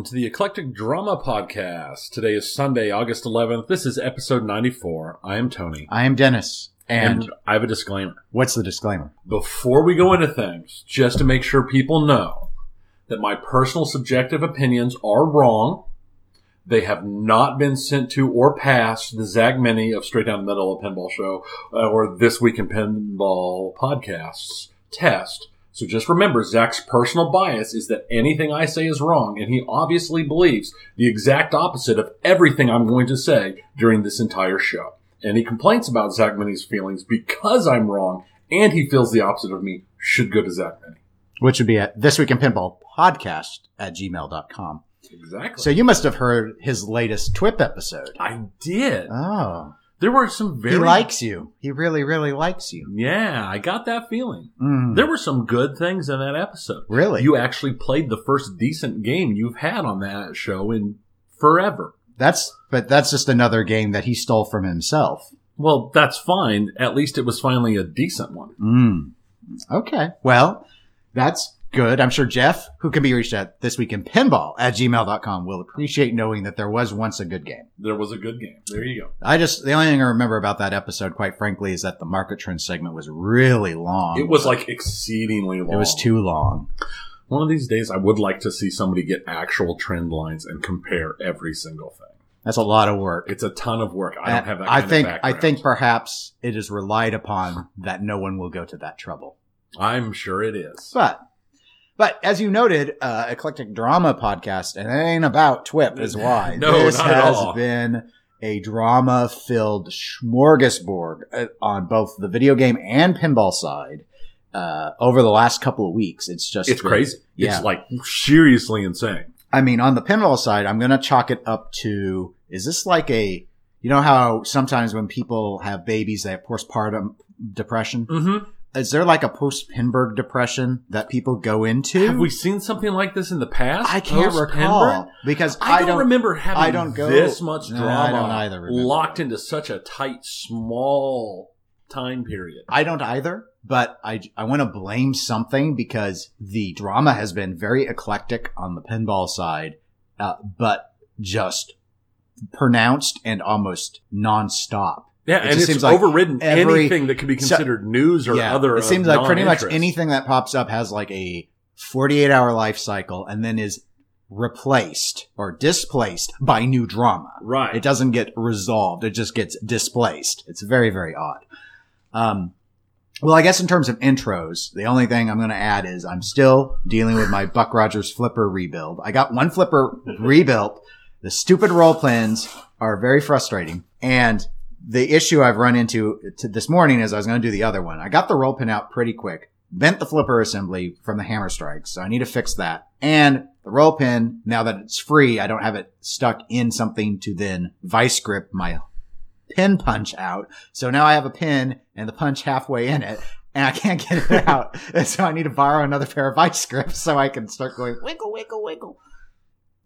Welcome to the Eclectic Drama Podcast. Today is Sunday, August 11th. This is episode 94. I am Tony. I am Dennis. And, And I have a disclaimer. what's the disclaimer? Before we go into things, just to make sure people know that my personal subjective opinions are wrong. They have not been sent to or passed the Zach Meny of Straight Down the Middle of Pinball Show uh, or This Week in Pinball podcasts test. So just remember, Zach's personal bias is that anything I say is wrong, and he obviously believes the exact opposite of everything I'm going to say during this entire show. And he complains about Zach Meny's feelings because I'm wrong, and he feels the opposite of me should go to Zach Meny. Which would be at This Week in Pinball podcast at gmail.com. Exactly. So you must have heard his latest TWIP episode. I did. Oh. There were some very He likes you. He really, really likes you. Yeah, I got that feeling. Mm. There were some good things in that episode. Really? You actually played the first decent game you've had on that show in forever. That's, but that's just another game that he stole from himself. Well, that's fine. At least it was finally a decent one. Mm. Okay. Well, that's good. I'm sure Jeff, who can be reached at this week in pinball at gmail.com will appreciate knowing that there was once a good game. There was a good game. There you go. I just, the only thing I remember about that episode, quite frankly, is that the market trend segment was really long. It was like exceedingly long. It was too long. One of these days, I would like to see somebody get actual trend lines and compare every single thing. That's a lot of work. It's a ton of work. I don't have that. I think I think perhaps it is relied upon that no one will go to that trouble. I'm sure it is. But but as you noted, uh, eclectic drama podcast, and it ain't about TWIP is why. No, this not at has all. been a drama filled smorgasbord uh, on both the video game and pinball side. Uh, over the last couple of weeks, it's just It's been- crazy. Yeah. It's like seriously insane. I mean, on the pinball side, I'm going to chalk it up to, is this like a, you know how sometimes when people have babies, they have postpartum depression? Mm-hmm. Is there like a post Pinburgh depression that people go into? Have we seen something like this in the past? I can't Post recall because I, I, don't, don't remember having I don't go- this much No, drama I don't either remember locked into such a tight, small time period. I don't either, but I, I want to blame something because the drama has been very eclectic on the pinball side, uh, but just pronounced and almost nonstop. Yeah, It and it's seems like overridden every- anything that could be So- considered news or other. It seems like pretty much anything that pops up has like a 48 hour life cycle and then is replaced or displaced by new drama. Right. It doesn't get resolved. It just gets displaced. It's very, very odd. Um, well, I guess in terms of intros, the only thing I'm going to add is I'm still dealing with my Buck Rogers flipper rebuild. I got one flipper rebuilt. The stupid roll pins are very frustrating. And the issue I've run into to this morning is I was going to do the other one. I got the roll pin out pretty quick, bent the flipper assembly from the hammer strikes. So I need to fix that. And the roll pin, now that it's free, I don't have it stuck in something to then vice grip my pin punch out. So now I have a pin and the punch halfway in it and I can't get it out. and so I need to borrow another pair of vice grips so I can start going wiggle, wiggle, wiggle.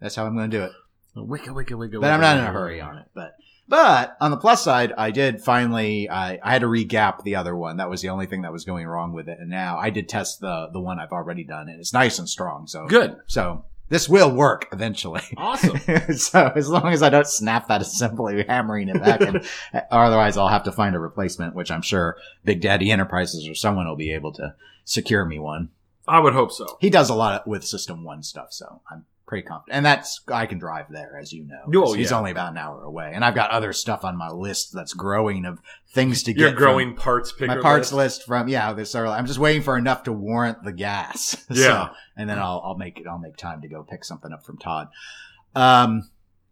That's how I'm going to do it. Wicka, wicka, wicka, But I'm not in a hurry on it. But but on the plus side, I did finally I, I had to regap the other one. That was the only thing that was going wrong with it. And now I did test the the one I've already done, and it's nice and strong. So Good. So this will work eventually. Awesome. so as long as I don't snap that assembly, hammering it back, and or otherwise I'll have to find a replacement, which I'm sure Big Daddy Enterprises or someone will be able to secure me one. I would hope so. He does a lot with System One stuff, so I'm pretty confident. And that's I can drive there, as you know. Oh, He's yeah. only about an hour away, and I've got other stuff on my list that's growing of things to get. Your growing parts picker my parts list. list from yeah. This early. I'm just waiting for enough to warrant the gas. So- Yeah. and then I'll I'll make it. I'll make time to go pick something up from Todd. Um.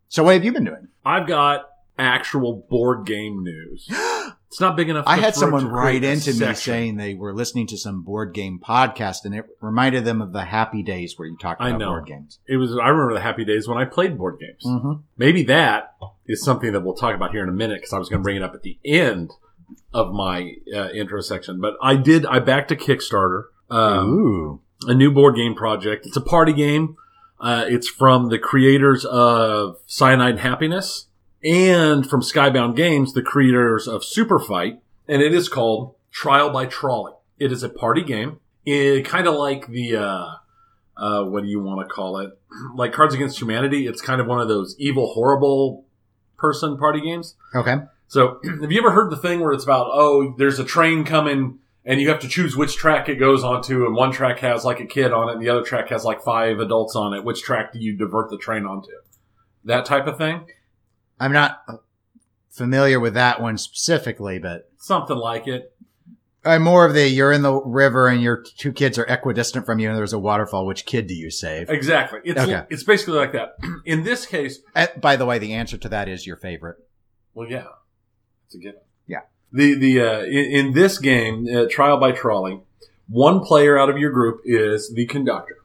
So what have you been doing? I've got actual board game news. It's not big enough. I had someone write into me saying they were listening to some board game podcast, and it reminded them of the happy days where you talked about board games. it was. I remember the happy days when I played board games. Mm-hmm. Maybe that is something that we'll talk about here in a minute because I was going to bring it up at the end of my uh, intro section. But I did. I backed a Kickstarter. Um, Ooh. a new board game project. It's a party game. Uh, it's from the creators of Cyanide Happiness and from Skybound Games, the creators of Super Fight. And it is called Trial by Trolley. It is a party game. It kind of like the, uh, uh, what do you want to call it? Like Cards Against Humanity, it's kind of one of those evil, horrible person party games. Okay. So, have you ever heard the thing where it's about, oh, there's a train coming and you have to choose which track it goes onto, and one track has like a kid on it, and the other track has like five adults on it. Which track do you divert the train onto? That type of thing? I'm not familiar with that one specifically, but Something like it. I'm more of the you're in the river and your two kids are equidistant from you and there's a waterfall. Which kid do you save? Exactly. It's, Okay. it's basically like that. In this case, Uh, by the way, the answer to that is your favorite. Well, yeah, it's a given. Yeah. The the uh, in, in this game, uh, trial by trolley, one player out of your group is the conductor,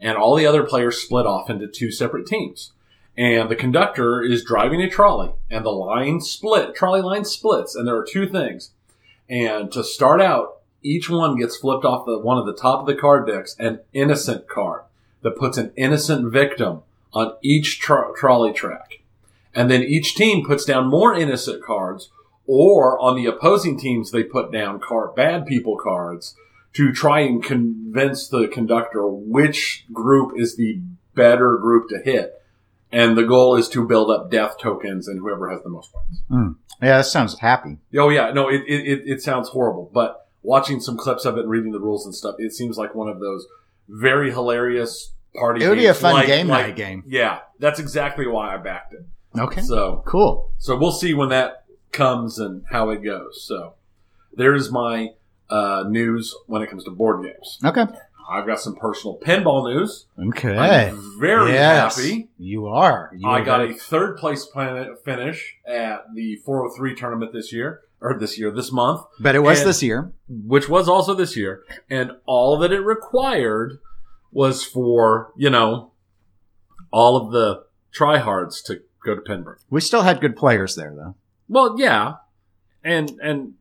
and all the other players split off into two separate teams. And the conductor is driving a trolley, and the line split, trolley line splits, and there are two things. And to start out, each one gets flipped off the one of the top of the card decks, an innocent card that puts an innocent victim on each tro- trolley track and then each team puts down more innocent cards, or on the opposing teams, they put down card, bad people cards to try and convince the conductor which group is the better group to hit. And the goal is to build up death tokens and whoever has the most points. Yeah, that sounds happy. Oh yeah, no, it, it, it, sounds horrible, but watching some clips of it and reading the rules and stuff, it seems like one of those very hilarious party It would be a fun like- game like- night game. Yeah, that's exactly why I backed it. Okay. So Cool. so we'll see when that comes and how it goes. So there's my uh, news when it comes to board games. Okay. I've got some personal pinball news. Okay. I'm very Yes. happy. You are. You I are got very- a third place finish at the 403 tournament this year, or this year, this month, but it was and- this year. which was also this year. And all that it required was for, you know, all of the tryhards to go to Pinburgh. We still had good players there though. Well, yeah, and and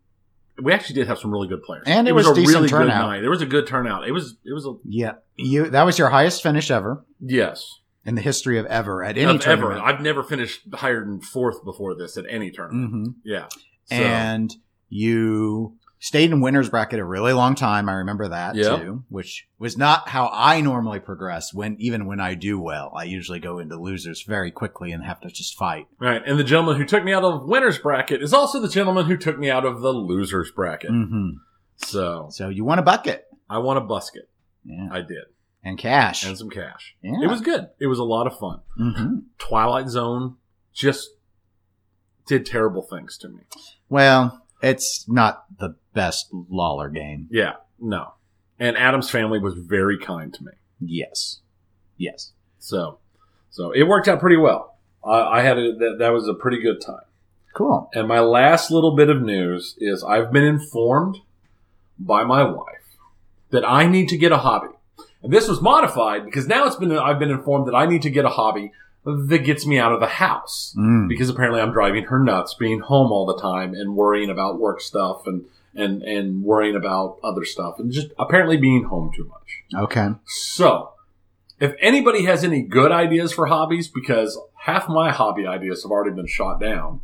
we actually did have some really good players, And it was a decent turnout. good night. There was a good turnout. It was it was a Yeah. You that was your highest finish ever yes. in the history of ever at any Of ever. I've never finished higher than fourth before this at any tournament. hmm Yeah, So, And you stayed in winners bracket a really long time. I remember that Yep. too, which was not how I normally progress when even when I do well. I usually go into losers very quickly and have to just fight. right. And the gentleman who took me out of winners bracket is also the gentleman who took me out of the losers bracket. hmm So So you want a bucket. I want a busket. Yeah. I did, And cash. and some cash. yeah. It was good. It was a lot of fun. hmm Twilight Zone just did terrible things to me. Well, it's not the best Lawlor game. Yeah, no. And Addams family was very kind to me. Yes. Yes. So, so it worked out pretty well. I, I had a, that, that was a pretty good time. Cool. And my last little bit of news is I've been informed by my wife that I need to get a hobby. And this was modified because now it's been I've been informed that I need to get a hobby that gets me out of the house Mm. because apparently I'm driving her nuts being home all the time and worrying about work stuff and and and worrying about other stuff and just apparently being home too much. Okay. So, if anybody has any good ideas for hobbies, because half my hobby ideas have already been shot down,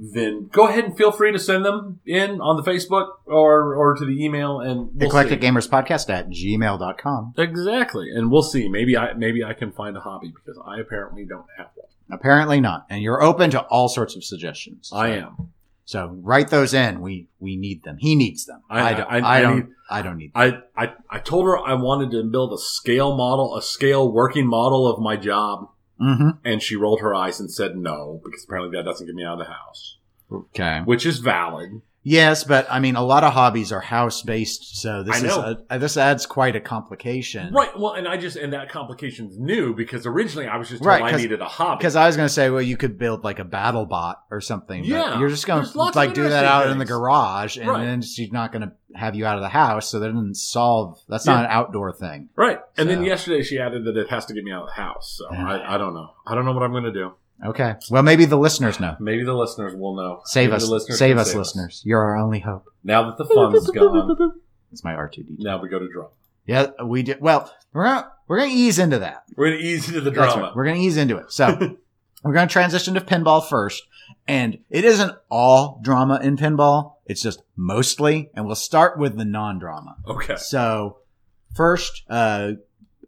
then go ahead and feel free to send them in on the Facebook or or to the email, and we'll Eclectic see. Gamers Podcast at gmail.com. Exactly, and we'll see. Maybe I maybe I can find a hobby because I apparently don't have one. Apparently not. And you're open to all sorts of suggestions. I am. So write those in. We we need them. He needs them. I- I, don't. I- I, I don't. need- I don't need. Them. I, I I told her I wanted to build a scale model, a scale working model of my job, hmm and she rolled her eyes and said no because apparently that doesn't get me out of the house, Okay. which is valid. Yes, but I mean, a lot of hobbies are house based, so this is a, this adds quite a complication. Right. Well, and I just and that complication's new because originally I was just told Right, I needed a hobby. Because I was going to say, well, you could build like a battle bot or something. but Yeah, you're just going to like do that out in the garage, and Right. then she's not going to have you out of the house. So that doesn't solve. That's Yeah. not an outdoor thing. right. And then yesterday she added that it has to get me out of the house. So I, I don't know. I don't know what I'm going to do. Okay. Well, maybe the listeners know. Maybe the listeners will know. Save Maybe us, listeners save us, listeners. You're our only hope. Now that the fun's gone, It's my R two D. now we go to drama. Yeah, we did. Well, we're gonna we're gonna ease into that. We're going to ease into the drama. right. We're gonna ease into it. So we're gonna transition to pinball first, and it isn't all drama in pinball. It's just mostly, and we'll start with the non-drama. Okay. So first, uh,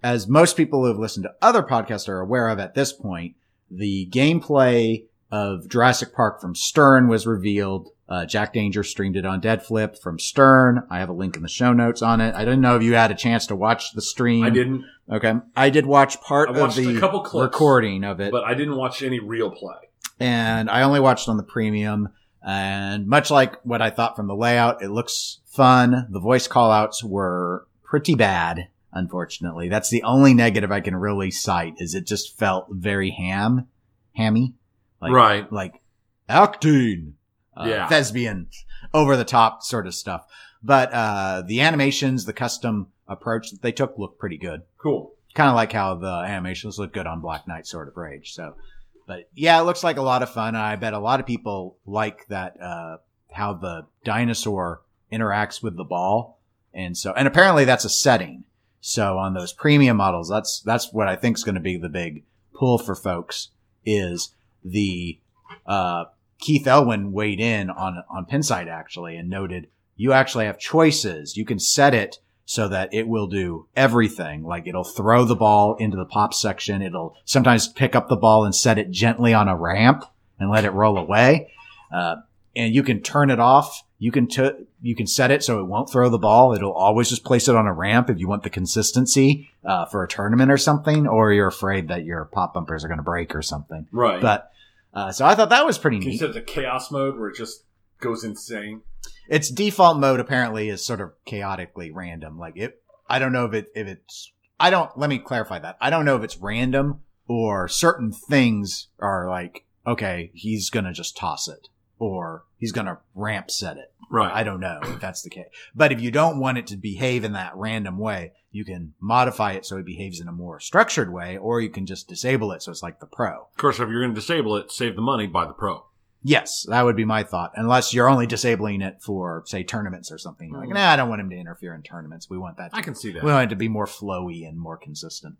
as most people who have listened to other podcasts are aware of at this point, the gameplay of Jurassic Park from Stern was revealed. Uh, Jack Danger streamed it on Dead Flip from Stern. I have a link in the show notes on it. I didn't know if you had a chance to watch the stream. I didn't, Okay. I did watch part I of watched a the couple clips, recording of it but I didn't watch any real play. and I only watched on the premium. And much like what I thought from the layout, it looks fun. The voice callouts were pretty bad, unfortunately. That's the only negative I can really cite is it just felt very ham, hammy, like, right. like acting, uh, Yeah. thespian, over the top sort of stuff. But, uh, the animations, the custom approach that they took looked pretty good Cool. kind of like how the animations look good on Black Knight Sword of Rage. So, but yeah, it looks like a lot of fun. I bet a lot of people like that, uh, how the dinosaur interacts with the ball. And so, and apparently that's a setting. So on those premium models, that's, that's what I think is going to be the big pull for folks is the, uh, Keith Elwin weighed in on, on Pinside actually and noted you actually have choices. You can set it so that it will do everything. Like it'll throw the ball into the pop section. It'll sometimes pick up the ball and set it gently on a ramp and let it roll away. Uh, and you can turn it off. You can t- you can set it so it won't throw the ball. It'll always just place it on a ramp if you want the consistency uh, for a tournament or something, or you're afraid that your pop bumpers are going to break or something. Right. But uh, so I thought that was pretty neat. set it to chaos mode where it just goes insane? its default mode apparently is sort of chaotically random. Like it, I don't know if it, if it's, I don't, let me clarify that. I don't know if it's random or certain things are like, okay, he's going to just toss it or he's going to ramp set it. Right. I don't know if that's the case. But if you don't want it to behave in that random way, you can modify it so it behaves in a more structured way, or you can just disable it so it's like the pro. of course, if you're going to disable it, save the money, buy the pro. Yes, that would be my thought. Unless you're only disabling it for, say, tournaments or something. Like, Mm. nah, I don't want him to interfere in tournaments. We want that. To, I can see that. we want it to be more flowy and more consistent.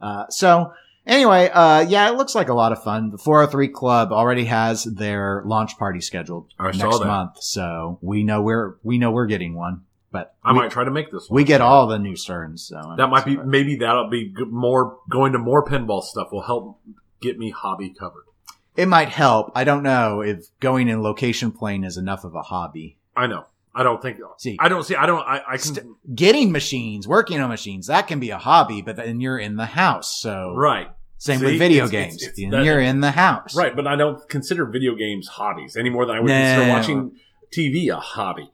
Uh, so anyway, uh, yeah, it looks like a lot of fun. The 403 Club already has their launch party scheduled I next month, so we know we're we know we're getting one. But I we, might try to make this one. we get all the new Sterns. So That might be, maybe that'll be more, going to more pinball stuff will help get me hobby covered. It might help. I don't know if going in location plane is enough of a hobby. I know. I don't think, See, I don't see, I don't, I, I can, St- getting machines, working on machines, that can be a hobby, but then you're in the house. So right. Same See, with video it's- games. it's- it's that- you're in the house. Right. But I don't consider video games hobbies any more than I would No. consider watching TV a hobby.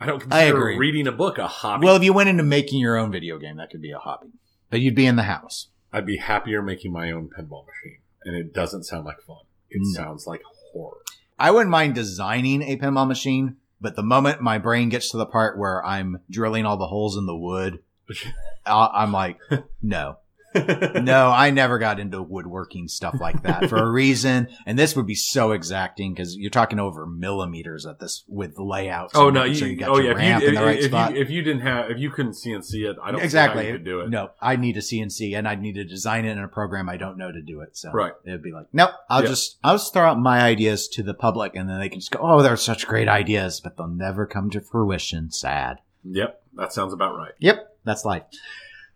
I don't I consider agree. reading a book a hobby. Well, if you went into making your own video game, that could be a hobby, but you'd be in the house. I'd be happier making my own pinball machine. And it doesn't sound like fun. It No. sounds like horror. I wouldn't mind designing a pinball machine, but the moment my brain gets to the part where I'm drilling all the holes in the wood, uh, I'm like, no, no, I never got into woodworking stuff like that for a reason. And this would be so exacting because you're talking over millimeters at this with layouts. Oh no! You, sure you got oh your yeah! ramp If in you, the right if, spot. you if you didn't have if you couldn't CNC it, see it, I don't exactly. you could do it. No, I need a CNC and I'd need to design it in a program I don't know to do it. So Right. it'd be like, nope, I'll Yeah. just, I'll just throw out my ideas to the public and then they can just go, oh, they're such great ideas, but they'll never come to fruition. Sad. Yep, that sounds about right. Yep. That's life.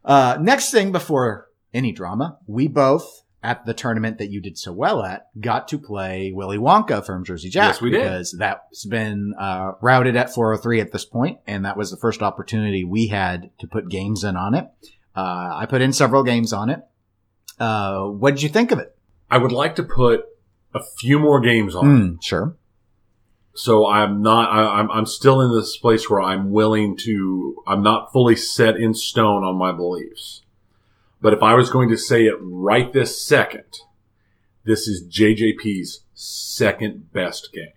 Uh, next thing before any drama, we both at the tournament that you did so well at got to play Willy Wonka from Jersey Jack. Yes, we did. Because that's been, uh, routed at 403 at this point, And that was the first opportunity we had to put games in on it. Uh, I put in several games on it. Uh, what did you think of it? I would like to put a few more games on. Mm, sure. So I'm not. I, I'm. I'm still in this place where I'm willing to. I'm not fully set in stone on my beliefs. But if I was going to say it right this second, this is JJP's second best game,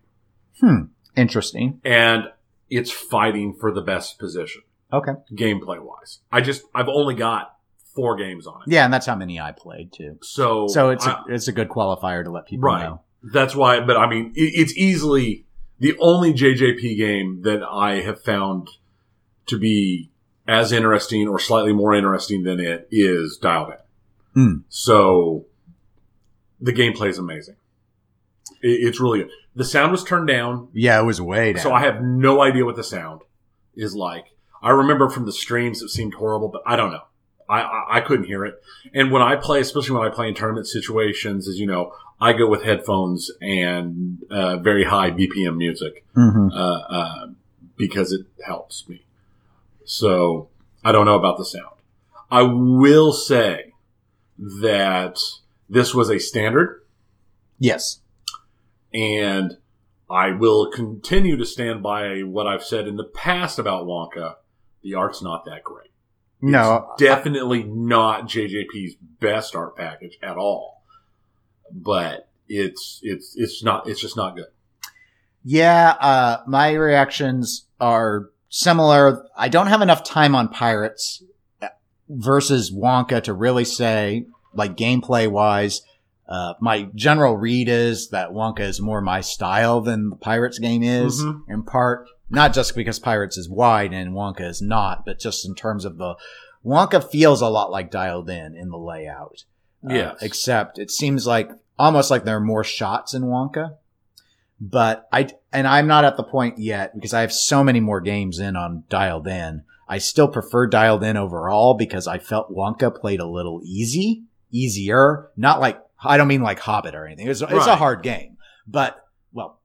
Hmm. Interesting. and it's fighting for the best position Okay. gameplay wise. I just. I've only got four games on it. Yeah, and that's how many I played too. So. So it's I- a, it's a good qualifier to let people Right. know. That's why, but I mean, it, it's easily the only JJP game that I have found to be as interesting or slightly more interesting than it is Dialed In. Hmm. So the gameplay is amazing. It, it's really good. The sound was turned down, Yeah, it was way down. so I have no idea what the sound is like. I remember from the streams it seemed horrible, but I don't know. I, I, I couldn't hear it. And when I play, especially when I play in tournament situations, as you know, I go with headphones and uh, very high BPM music Mm-hmm. uh, uh, because it helps me. So I don't know about the sound. I will say that this was a standard, Yes. and I will continue to stand by what I've said in the past about Wonka. The art's not that great. No, It's definitely not JJP's best art package at all. But it's it's it's not it's just not good. Yeah, uh, my reactions are similar. I don't have enough time on Pirates versus Wonka to really say, like gameplay wise, uh, my general read is that Wonka is more my style than the Pirates game is, Mhm. in part, not just because Pirates is wide and Wonka is not, but just in terms of the, Wonka feels a lot like dialed in in the layout. Uh, except it seems like almost like there are more shots in Wonka. But I, and I'm not at the point yet because I have so many more games in on dialed in. I still prefer dialed in overall because I felt Wonka played a little easy, easier. Not like, I don't mean like Hobbit or anything. It's, it's a hard game, but well,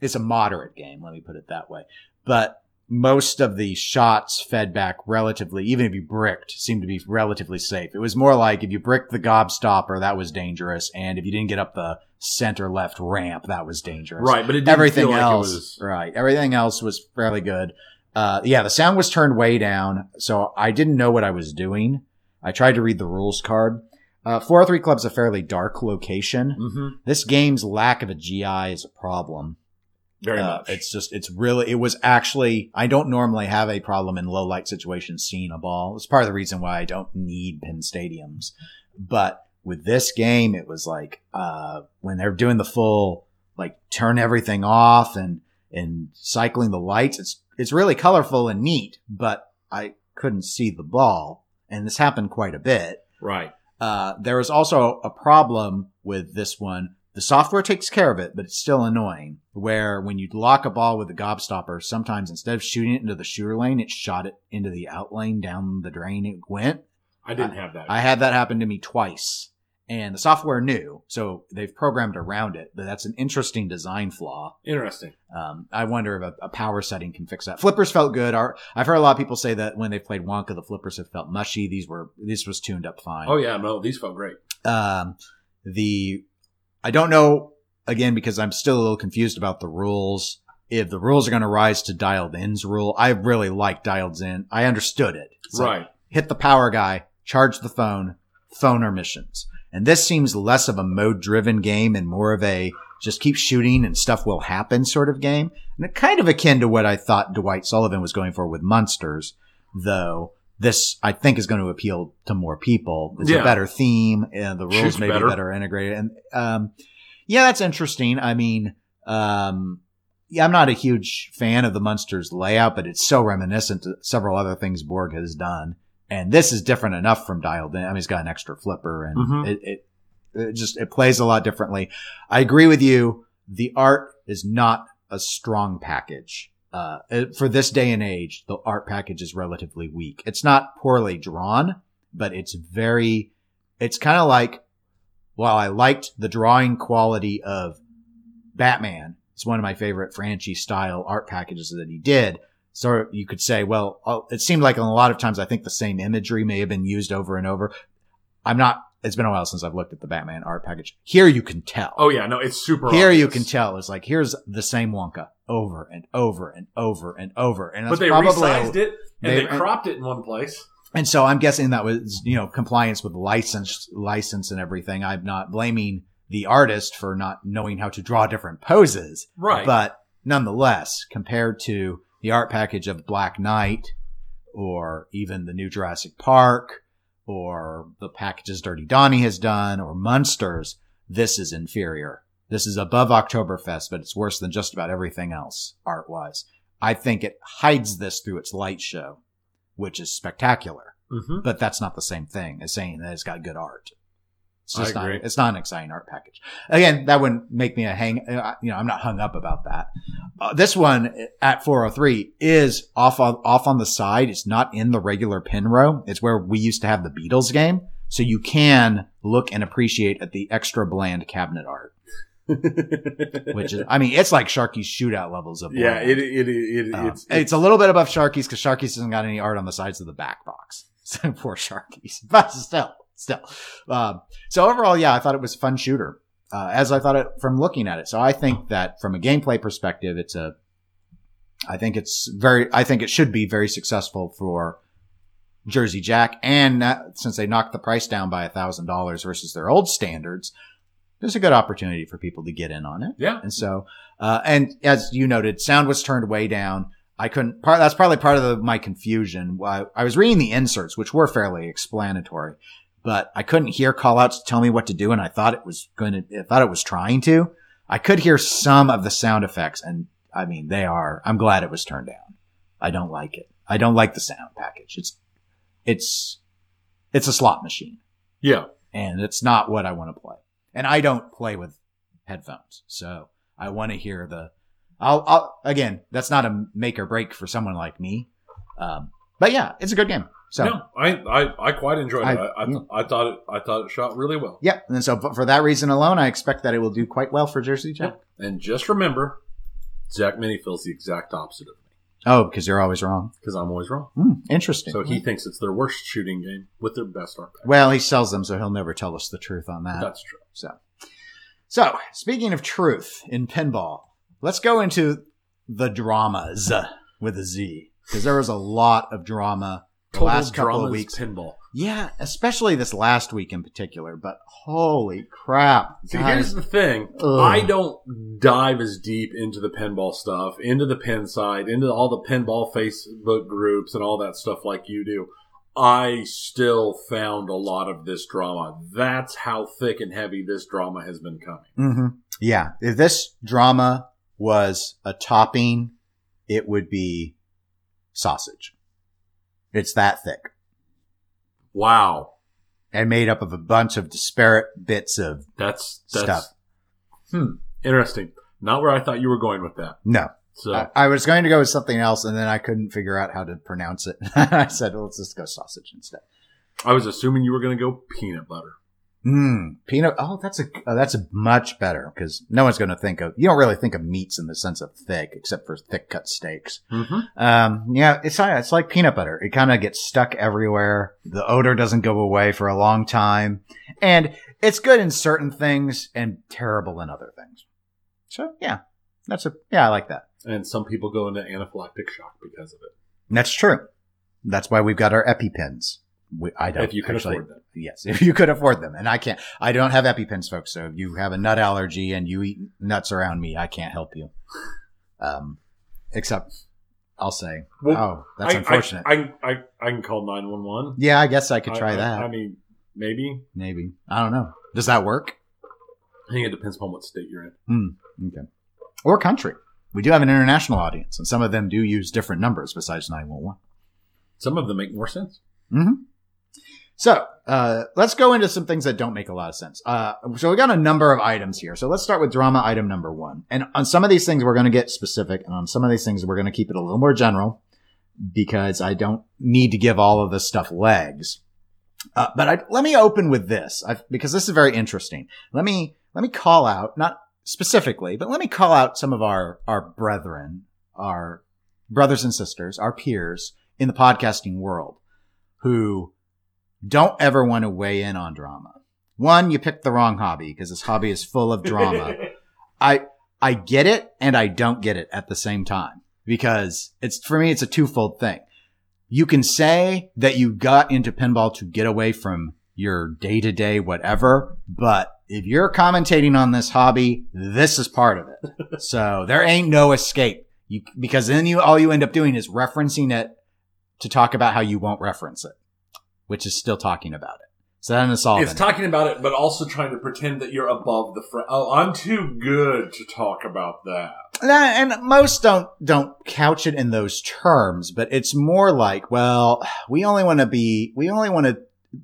it's a moderate game. Let me put it that way. But most of the shots fed back relatively, even if you bricked, seemed to be relatively safe. It was more like if you bricked the gobstopper, that was dangerous. And if you didn't get up the center left ramp, that was dangerous. Right, but it didn't Everything like else, it was right. Everything else was fairly good. Uh, yeah, the sound was turned way down. So I didn't know what I was doing. I tried to read the rules card. Uh, 403 Club's a fairly dark location. hmm This game's lack of a GI is a problem. Very Uh, much. It's just, it's really, it was actually, I don't normally have a problem in low light situations seeing a ball. It's part of the reason why I don't need pin stadiums. But with this game, it was like, uh, when they're doing the full, like turn everything off and, and cycling the lights, it's, it's really colorful and neat, but I couldn't see the ball. And this happened quite a bit. right. Uh, was also a problem with this one. The software takes care of it, but it's still annoying. Where when you lock a ball with the gobstopper, sometimes instead of shooting it into the shooter lane, it shot it into the out lane down the drain it went. I didn't have that. I had that happen to me twice. And the software knew, so they've programmed around it, but that's an interesting design flaw. Interesting. Um, I wonder if a, a power setting can fix that. Flippers felt good. Our, I've heard a lot of people say that when they played Wonka, the flippers have felt mushy. These were, this was tuned up fine. Oh yeah, no, these felt great. Um, the, I don't know again because I'm still a little confused about the rules. If the rules are going to rise to dialed in's rule, I really like dialed in. I understood it. Like, right. hit the power guy, charge the phone, phone our missions. And this seems less of a mode driven game and more of a just keep shooting and stuff will happen sort of game. And it kind of akin to what I thought Dwight Sullivan was going for with Munsters, though this I think is going to appeal to more people. It's Yeah. a better theme and the rules may be better. better integrated. And, um, yeah, that's interesting. I mean, um, yeah, I'm not a huge fan of the Munsters layout, but it's so reminiscent to several other things Borg has done. And this is different enough from dialed in. I mean, it's got an extra flipper and Mhm. it, it, it just, it plays a lot differently. I agree with you. The art is not a strong package. Uh, for this day and age, the art package is relatively weak. It's not poorly drawn, but it's very, it's kind of like, while I liked the drawing quality of Batman, it's one of my favorite Franchi style art packages that he did. So you could say, well, uh, it seemed like a lot of times I think the same imagery may have been used over and over. I'm not, it's been a while since I've looked at the Batman art package. Here you can tell. Oh yeah, no, it's super. Here you can tell. It's like, here's the same Wonka over and over and over and over. And But they probably, resized it and they- they, cropped it in one place. and so I'm guessing that was, you know, compliance with license, license and everything. I'm not blaming the artist for not knowing how to draw different poses. Right. But nonetheless, compared to the art package of Black Knight or even the new Jurassic Park or the packages Dirty Donny has done or Munsters, this is inferior. This is above Oktoberfest, but it's worse than just about everything else art wise. I think it hides this through its light show, which is spectacular, hmm but that's not the same thing as saying that it's got good art. It's I just not, it's not an exciting art package. Again, that wouldn't make me a hang, uh, you know, I'm not hung up about that. Uh, this one at 403 is off on, off on the side. It's not in the regular pin row. It's where we used to have the Beatles game. So you can look and appreciate at the extra bland cabinet art, which is, I mean, it's like Sharkey's shootout levels of yeah, it it, it, Um, it's it's, a little bit above Sharkey's because Sharkey's hasn't got any art on the sides of the back box. So poor Sharkey's, but still, still. Um, so overall, yeah, I thought it was a fun shooter, uh, as I thought it from looking at it. So I think that from a gameplay perspective, it's a, I think it's very, I think it should be very successful for Jersey Jack. And uh, since they knocked the price down by a thousand dollars versus their old standards, there's a good opportunity for people to get in on it. yeah. And so, uh, and as you noted, sound was turned way down. I couldn't, part, that's probably part of the, my confusion. I, I was reading the inserts, which were fairly explanatory, but I couldn't hear call outs to tell me what to do. And I thought it was going to, I thought it was trying to. I could hear some of the sound effects and I mean, they are, I'm glad it was turned down. I don't like it. I don't like the sound package. It's, it's, it's a slot machine Yeah. and it's not what I want to play. And I don't play with headphones, so I want to hear the. I'll, I'll again. That's not a make or break for someone like me, um, but yeah, it's a good game. So no, I, I I quite enjoyed I- it. I, I, yeah. I thought it I thought it shot really well. yeah, and so for that reason alone, I expect that it will do quite well for Jersey Jack. And just remember, Zach Meny feels the exact opposite of Oh, because you're always wrong. because I'm always wrong. Hmm, interesting. So he thinks it's their worst shooting game with their best art. pack. well, he sells them, so he'll never tell us the truth on that. That's true. So, so speaking of truth in pinball, let's go into the dramas with a Z because there was a lot of drama the Total last couple of weeks. pinball. Yeah, especially this last week in particular. But holy crap! See, guys. here's the thing. Ugh. I don't dive as deep into the pinball stuff, into the pin side, into all the pinball Facebook groups and all that stuff like you do. I still found a lot of this drama. That's how thick and heavy this drama has been coming. hmm Yeah, if this drama was a topping, it would be sausage. It's that thick Wow. and made up of a bunch of disparate bits of That's, that's stuff. Hmm. Interesting. Not where I thought you were going with that. No, So I, I was going to go with something else, and then I couldn't figure out how to pronounce it. I said, well, let's just go sausage instead. I was assuming you were going to go peanut butter. Mm, peanut. Oh, that's a oh, that's a much better because no one's going to think of. You don't really think of meats in the sense of thick, except for thick cut steaks. Mm-hmm. Um, yeah, it's it's like peanut butter. It kind of gets stuck everywhere. The odor doesn't go away for a long time, and it's good in certain things and terrible in other things. So yeah, that's a yeah, I like that. And some people go into anaphylactic shock because of it. That's true. That's why we've got our EpiPens. We, I don't If you could actually- afford them. Yes, if you could afford them, and I can't. I don't have EpiPens, folks. So if you have a nut allergy and you eat nuts around me, I can't help you. Um, except I'll say, Well, oh, that's I, unfortunate. I, I, I, I can call 911. yeah, I guess I could try I- that. I mean, maybe. Maybe I don't know. Does that work? I think it depends upon what state you're in. Okay. Or country. We do have an international audience, and some of them do use different numbers besides nine one one. Some of them make more sense. Mm-hmm. So uh, let's go into some things that don't make a lot of sense. Uh, so we got a number of items here. So let's start with drama item number one. And on some of these things, we're going to get specific, and on some of these things, we're going to keep it a little more general because I don't need to give all of this stuff legs. Uh, but I, let me open with this i because this is very interesting. Let me let me call out not specifically, but let me call out some of our our brethren, our brothers and sisters, our peers in the podcasting world who don't ever want to weigh in on drama. One, you picked the wrong hobby because this hobby is full of drama. I I get it and I don't get it at the same time because it's for me it's a twofold thing. You can say that you got into pinball to get away from your day-to-day whatever, but if you're commentating on this hobby, this is part of it. so there ain't no escape. You because then you all you end up doing is referencing it to talk about how you won't reference it, which is still talking about it. So that doesn't solve It's it. talking about it, but also trying to pretend that you're above the fr Oh, I'm too good to talk about that. and most don't don't couch it in those terms, but it's more like, well, we only want to be we only want to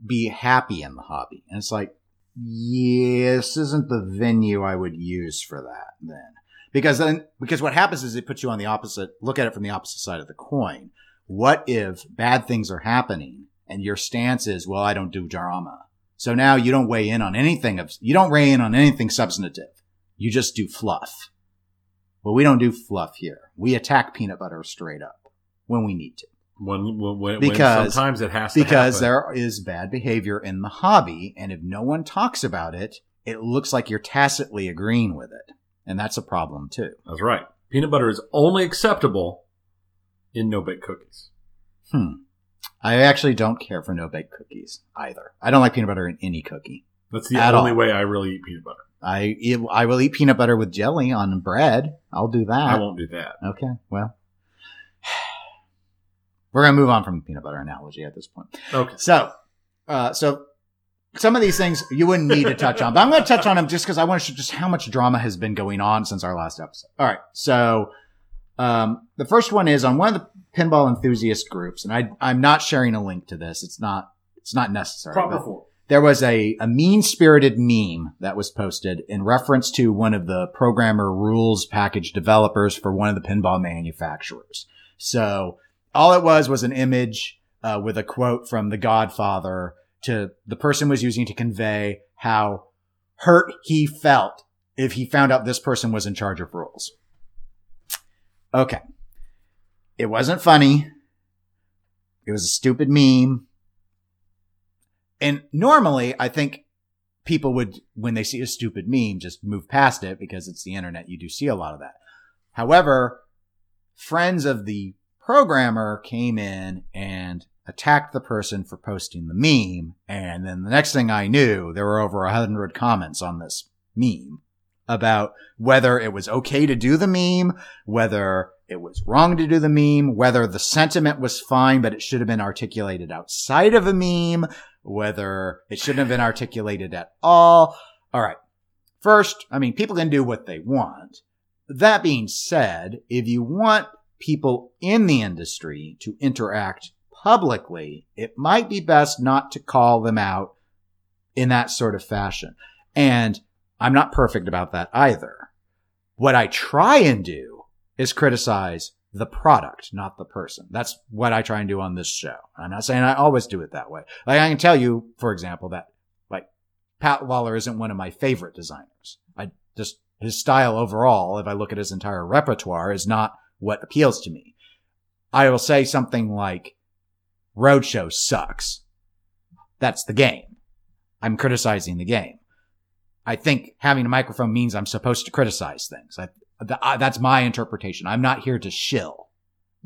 be happy in the hobby, and it's like, yeah, this isn't the venue I would use for that then. Because then, because what happens is it puts you on the opposite, look at it from the opposite side of the coin. What if bad things are happening and your stance is, well, I don't do drama. So now you don't weigh in on anything of, you don't weigh in on anything substantive. You just do fluff. Well, we don't do fluff here. We attack peanut butter straight up when we need to. When, when, when Because- sometimes it has to Because happen. there is bad behavior in the hobby, and if no one talks about it, it looks like you're tacitly agreeing with it. And that's a problem too. That's right. Peanut butter is only acceptable in no bake cookies. Hmm. I actually don't care for no bake cookies either. I don't like peanut butter in any cookie. That's the only all. way I really eat peanut butter. I eat, I will eat peanut butter with jelly on bread. I'll do that. I won't do that. Okay, well, we're gonna move on from the peanut butter analogy at this point. Okay. So, uh, so some of these things you wouldn't need to touch on, but I'm going to touch on them just because I want to show just how much drama has been going on since our last episode. All right, so um, the first one is on one of the pinball enthusiast groups, and I I'm not sharing a link to this. It's not it's not necessary. but- form. there was a, a mean spirited meme that was posted in reference to one of the programmer rules package developers for one of the pinball manufacturers. So all it was was an image uh, with a quote from The Godfather to the person was using to convey how hurt he felt if he found out this person was in charge of rules. Okay. It wasn't funny. It was a stupid meme. And normally, I think people would, when they see a stupid meme, just move past it because it's the internet. You do see a lot of that. However, friends of the programmer came in and attacked the person for posting the meme. And then the next thing I knew, there were over a hundred comments on this meme about whether it was okay to do the meme, whether it was wrong to do the meme, whether the sentiment was fine, but it should have been articulated outside of a meme, whether it shouldn't have been articulated at all. All right. First, I mean, people can do what they want. That being said, if you want people in the industry to interact publicly, it might be best not to call them out in that sort of fashion. And I'm not perfect about that either. What I try and do is criticize the product, not the person. That's what I try and do on this show. I'm not saying I always do it that way. Like I can tell you, for example, that like Pat Lawlor isn't one of my favorite designers. I just, his style overall, if I look at his entire repertoire, is not what appeals to me. I will say something like, Roadshow sucks. That's the game. I'm criticizing the game. I think having a microphone means I'm supposed to criticize things. I, th- I- that's my interpretation. I'm not here to shill.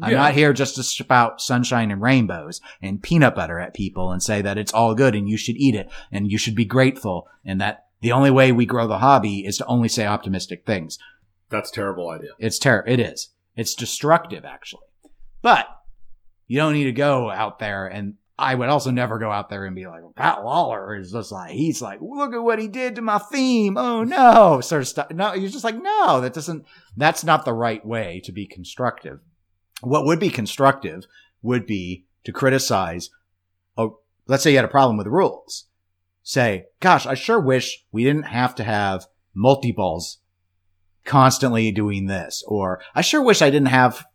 I'm Yeah. not here just to spout sunshine and rainbows and peanut butter at people and say that it's all good and you should eat it and you should be grateful and that the only way we grow the hobby is to only say optimistic things. That's a terrible idea. It's ter- it is. It's destructive actually. But you don't need to go out there and I would also never go out there and be like, Pat Lawlor is just like, he's like, look at what he did to my theme. Oh no, sort of stuff. No, you're just like, no, that doesn't, that's not the right way to be constructive. What would be constructive would be to criticize, oh, let's say you had a problem with the rules. Say, gosh, I sure wish we didn't have to have multi-balls constantly doing this. Or I sure wish I didn't have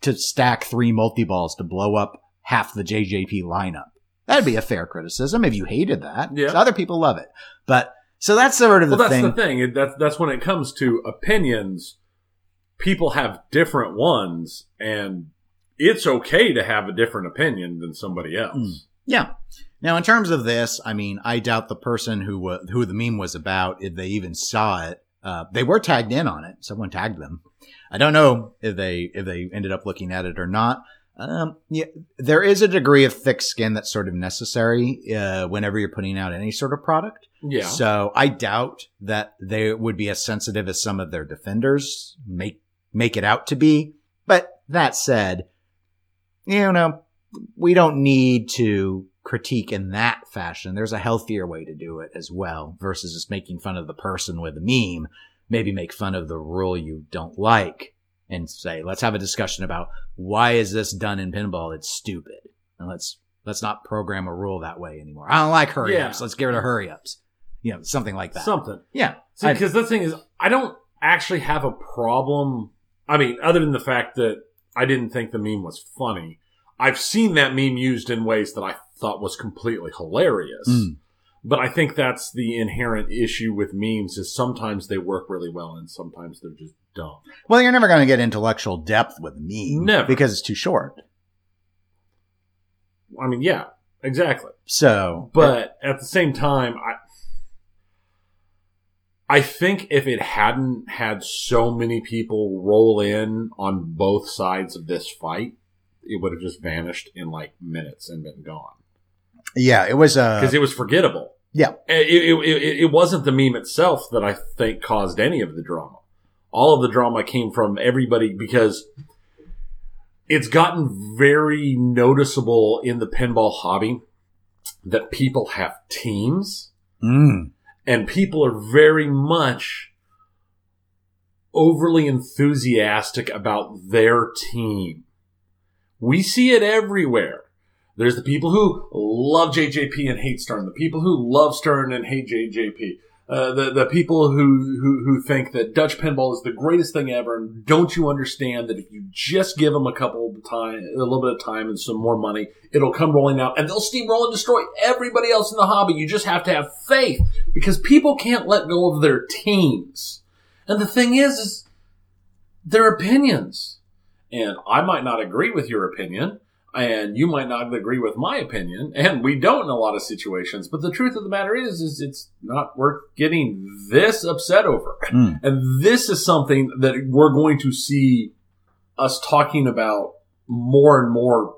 to stack three multi-balls to blow up half the JJP lineup. That'd be a fair criticism if you hated that. Yeah. Other people love it. But so that's sort of the Well, that's thing. the thing. It- That's that's when it comes to opinions. People have different ones, and it's okay to have a different opinion than somebody else. Mm. Yeah. Now, in terms of this, I mean, I doubt the person who wa- who the meme was about, if they even saw it. Uh, they were tagged in on it. Someone tagged them. I don't know if they if they ended up looking at it or not. Um, yeah, there is a degree of thick skin that's sort of necessary uh, whenever you're putting out any sort of product. Yeah. So I doubt that they would be as sensitive as some of their defenders make make it out to be. But that said, you know, we don't need to critique in that fashion. There's a healthier way to do it as well versus just making fun of the person with a meme. Maybe make fun of the rule you don't like and say, let's have a discussion about why is this done in pinball? It's stupid. And let's, let's not program a rule that way anymore. I don't like hurry ups. Yeah. Let's get rid of hurry ups. you know, something like that. Something. yeah. See, because the thing is, I don't actually have a problem. I mean, other than the fact that I didn't think the meme was funny, I've seen that meme used in ways that I thought was completely hilarious. Mm. But I think that's the inherent issue with memes is sometimes they work really well and sometimes they're just dumb. Well, you're never going to get intellectual depth with me. Never. Because it's too short. I mean, yeah, exactly. So, But at the same time, I I think if it hadn't had so many people roll in on both sides of this fight, it would have just vanished in like minutes and been gone yeah, it was uh, because it was forgettable. Yeah. it, it, it, it wasn't the meme itself that I think caused any of the drama. All of the drama came from everybody because it's gotten very noticeable in the pinball hobby that people have teams mm, and people are very much overly enthusiastic about their team. We see it everywhere. There's the people who love JJP and hate Stern, the people who love Stern and hate JJP, uh, the the people who, who who think that Dutch pinball is the greatest thing ever. And don't you understand that if you just give them a couple of time, a little bit of time and some more money, it'll come rolling out, and they'll steamroll and destroy everybody else in the hobby. You just have to have faith because people can't let go of their teams. And the thing is, is their opinions. And I might not agree with your opinion, and you might not agree with my opinion, and we don't in a lot of situations. But the truth of the matter is, is it's not worth getting this upset over. Mm. And this is something that we're going to see us talking about more and more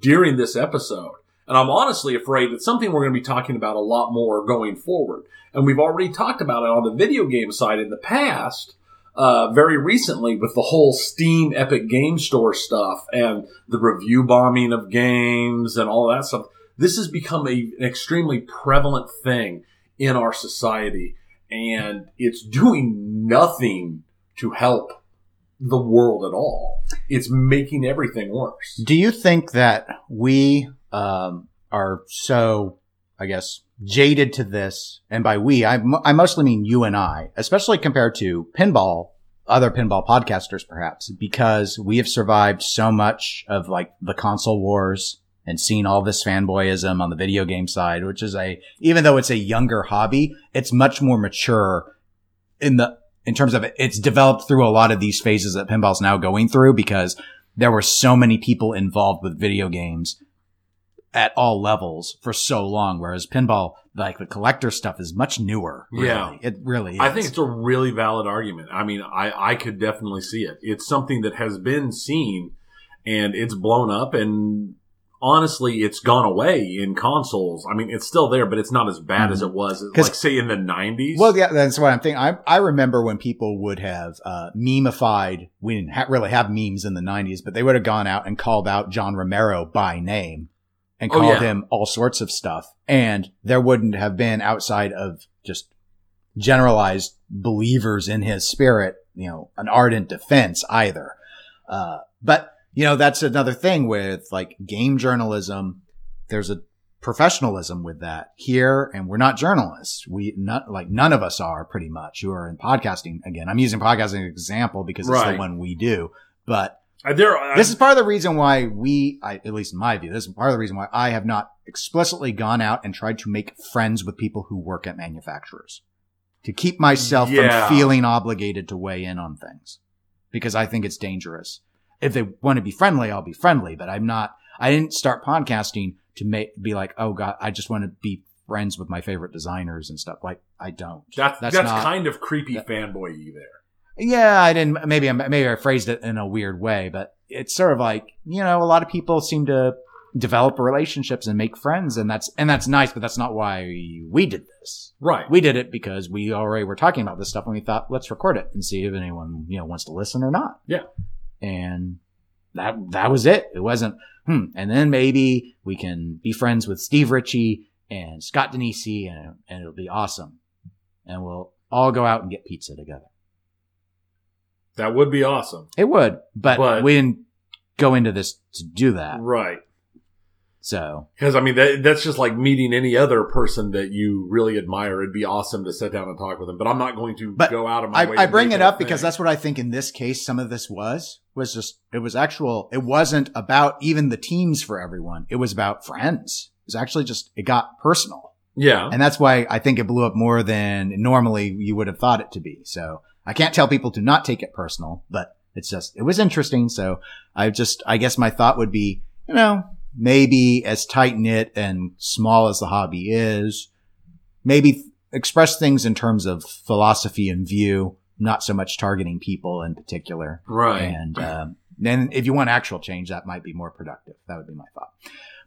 during this episode. And I'm honestly afraid it's something we're going to be talking about a lot more going forward. And we've already talked about it on the video game side in the past, uh, very recently with the whole Steam Epic Game Store stuff and the review bombing of games and all that stuff. This has become a, an extremely prevalent thing in our society, and it's doing nothing to help the world at all. It's making everything worse. Do you think that we um, are so, I guess, jaded to this? And by we, I, I mostly mean you and I, especially compared to pinball, other pinball podcasters, perhaps, because we have survived so much of like the console wars and seen all this fanboyism on the video game side, which is a, even though it's a younger hobby, it's much more mature in the, in terms of it, it's developed through a lot of these phases that pinball's now going through because there were so many people involved with video games at all levels for so long, whereas pinball, like the collector stuff, is much newer. Really. Yeah. it really. Is. I think it's a really valid argument. I mean, I, I could definitely see it. It's something that has been seen and it's blown up and honestly, it's gone away in consoles. I mean, it's still there, but it's not as bad as it was, like say in the nineties. Well, yeah, that's what I'm thinking. I, I remember when people would have uh, memeified. We didn't ha- really have memes in the '90s, but they would have gone out and called out John Romero by name and Oh, yeah. him all sorts of stuff, and there wouldn't have been outside of just generalized believers in his spirit, you know, an ardent defense either. Uh, but you know, that's another thing with like game journalism. There's a professionalism with that here, and we're not journalists. We not like none of us are pretty much who are in podcasting. Again, I'm using podcasting as an example because it's Right. the one we do. But Uh, there, I- this is part of the reason why we, I, at least in my view, this is part of the reason why I have not explicitly gone out and tried to make friends with people who work at manufacturers to keep myself Yeah. from feeling obligated to weigh in on things because I think it's dangerous. If they want to be friendly, I'll be friendly, but I'm not, I didn't start podcasting to make, be like, oh God, I just want to be friends with my favorite designers and stuff. Like, I don't. that's, that's, not- kind of creepy that- fanboy you there. Yeah, I didn't. Maybe I maybe I phrased it in a weird way, but it's sort of like you know, a lot of people seem to develop relationships and make friends, and that's and that's nice. But that's not why we did this. Right. We did it because we already were talking about this stuff, and we thought let's record it and see if anyone you know wants to listen or not. Yeah. and that that was it. It wasn't. Hmm. And then maybe we can be friends with Steve Ritchie and Scott Danesi, and and it'll be awesome, and we'll all go out and get pizza together. That would be awesome. It would, but, But- we didn't go into this to do that. Right. So Because I mean, that, that's just like meeting any other person that you really admire. It'd be awesome to sit down and talk with them, but I'm not going to But go out of my way. I, I to bring make it that up because thing. that's what I think in this case, some of this was, was just, it was actual, it wasn't about even the teams for everyone. It was about friends. It was actually just, it got personal. yeah, And that's why I think it blew up more than normally you would have thought it to be. So I can't tell people to not take it personal, but it's just, it was interesting. So I just, I guess my thought would be, you know, maybe as tight knit and small as the hobby is, maybe express things in terms of philosophy and view, not so much targeting people in particular. right. And um, then if you want actual change, that might be more productive. That would be my thought.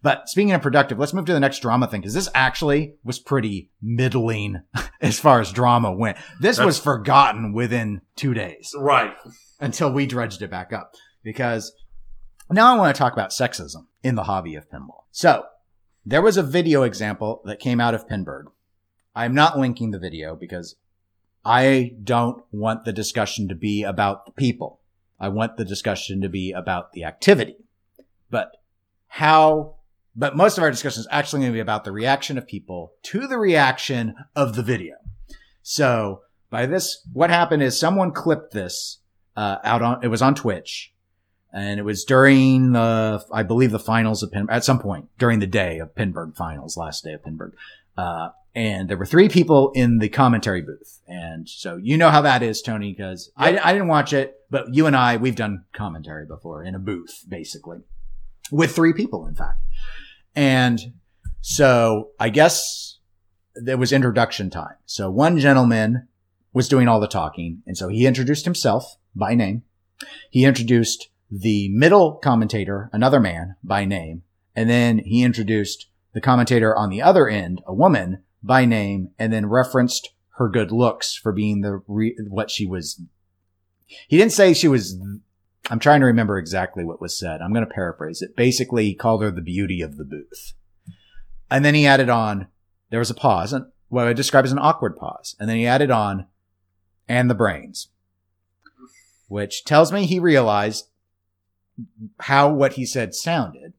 But speaking of productive, let's move to the next drama thing because this actually was pretty middling as far as drama went. This was forgotten within two days Right. until we dredged it back up because now I want to talk about sexism in the hobby of pinball. So there was a video example that came out of Pinburgh. I'm not linking the video because I don't want the discussion to be about the people. I want the discussion to be about the activity. But how, but most of our discussion is actually going to be about the reaction of people to the reaction of the video. So by this, what happened is someone clipped this uh, out on, it was on Twitch and it was during the, I believe the finals of Pin, at some point during the day of Pinburgh finals, last day of Pinburgh. Uh, and there were three people in the commentary booth. And so you know how that is, Tony, because I, I didn't watch it, but you and I, we've done commentary before in a booth, basically with three people, in fact. And so I guess there was introduction time. So one gentleman was doing all the talking. And so he introduced himself by name. He introduced the middle commentator, another man by name. And then he introduced the commentator on the other end, a woman by name, and then referenced her good looks for being the re- what she was. He didn't say she was. I'm trying to remember exactly what was said. I'm going to paraphrase it. Basically, he called her the beauty of the booth, and then he added on. There was a pause, and what I describe as an awkward pause, and then he added on, and the brains, which tells me he realized how what he said sounded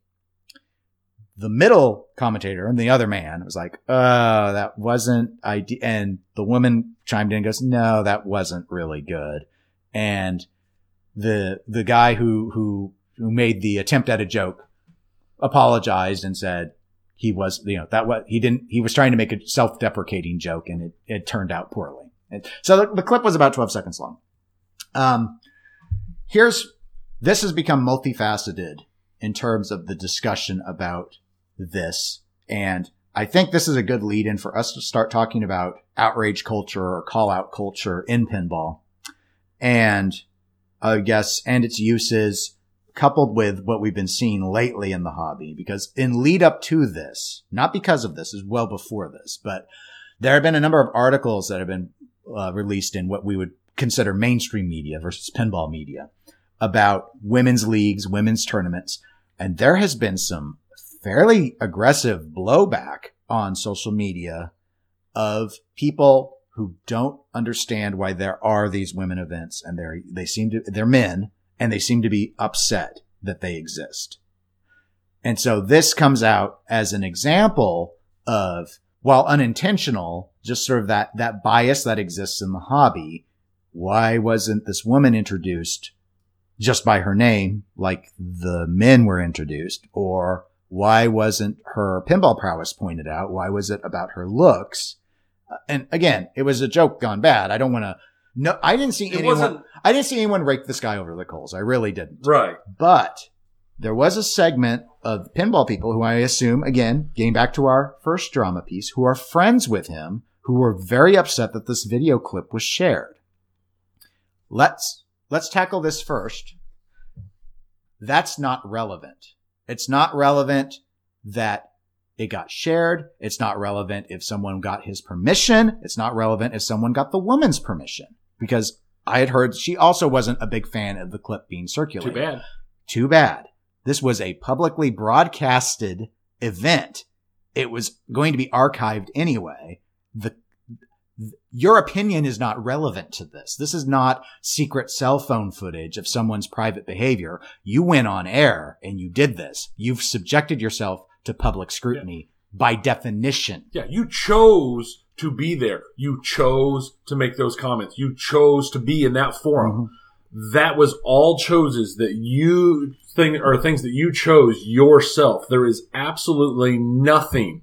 the middle commentator and the other man was like, "Uh, that wasn't ide-" And the woman chimed in and goes, "No, that wasn't really good." And the the guy who who who made the attempt at a joke apologized and said he was you know that what he didn't he was trying to make a self-deprecating joke and it it turned out poorly. And so the, the clip was about 12 seconds long. Um, here's this has become multifaceted in terms of the discussion about this. And I think this is a good lead in for us to start talking about outrage culture or call out culture in pinball. And I guess, and its uses coupled with what we've been seeing lately in the hobby. Because in lead up to this, not because of this, is well before this, but there have been a number of articles that have been uh, released in what we would consider mainstream media versus pinball media about women's leagues, women's tournaments. And there has been some fairly aggressive blowback on social media of people who don't understand why there are these women events and they're, they seem to, they're men and they seem to be upset that they exist. And so this comes out as an example of, while unintentional, just sort of that, that bias that exists in the hobby. Why wasn't this woman introduced just by her name, like the men were introduced, or why wasn't her pinball prowess pointed out? Why was it about her looks? And again, it was a joke gone bad. I don't want to. No, I didn't see It anyone. wasn't I didn't see anyone rake this guy over the coals. I really didn't. right. But there was a segment of pinball people who I assume, again, getting back to our first drama piece, who are friends with him, who were very upset that this video clip was shared. Let's, let's tackle this first. That's not relevant. It's not relevant that it got shared. It's not relevant if someone got his permission. It's not relevant if someone got the woman's permission because I had heard she also wasn't a big fan of the clip being circulated. Too bad. Too bad. This was a publicly broadcasted event. It was going to be archived anyway. The your opinion is not relevant to this. This is not secret cell phone footage of someone's private behavior. You went on air and you did this. You've subjected yourself to public scrutiny by definition. Yeah, you chose to be there. You chose to make those comments. You chose to be in that forum. Mm-hmm. That was all choices that you thing or things that you chose yourself. There is absolutely nothing,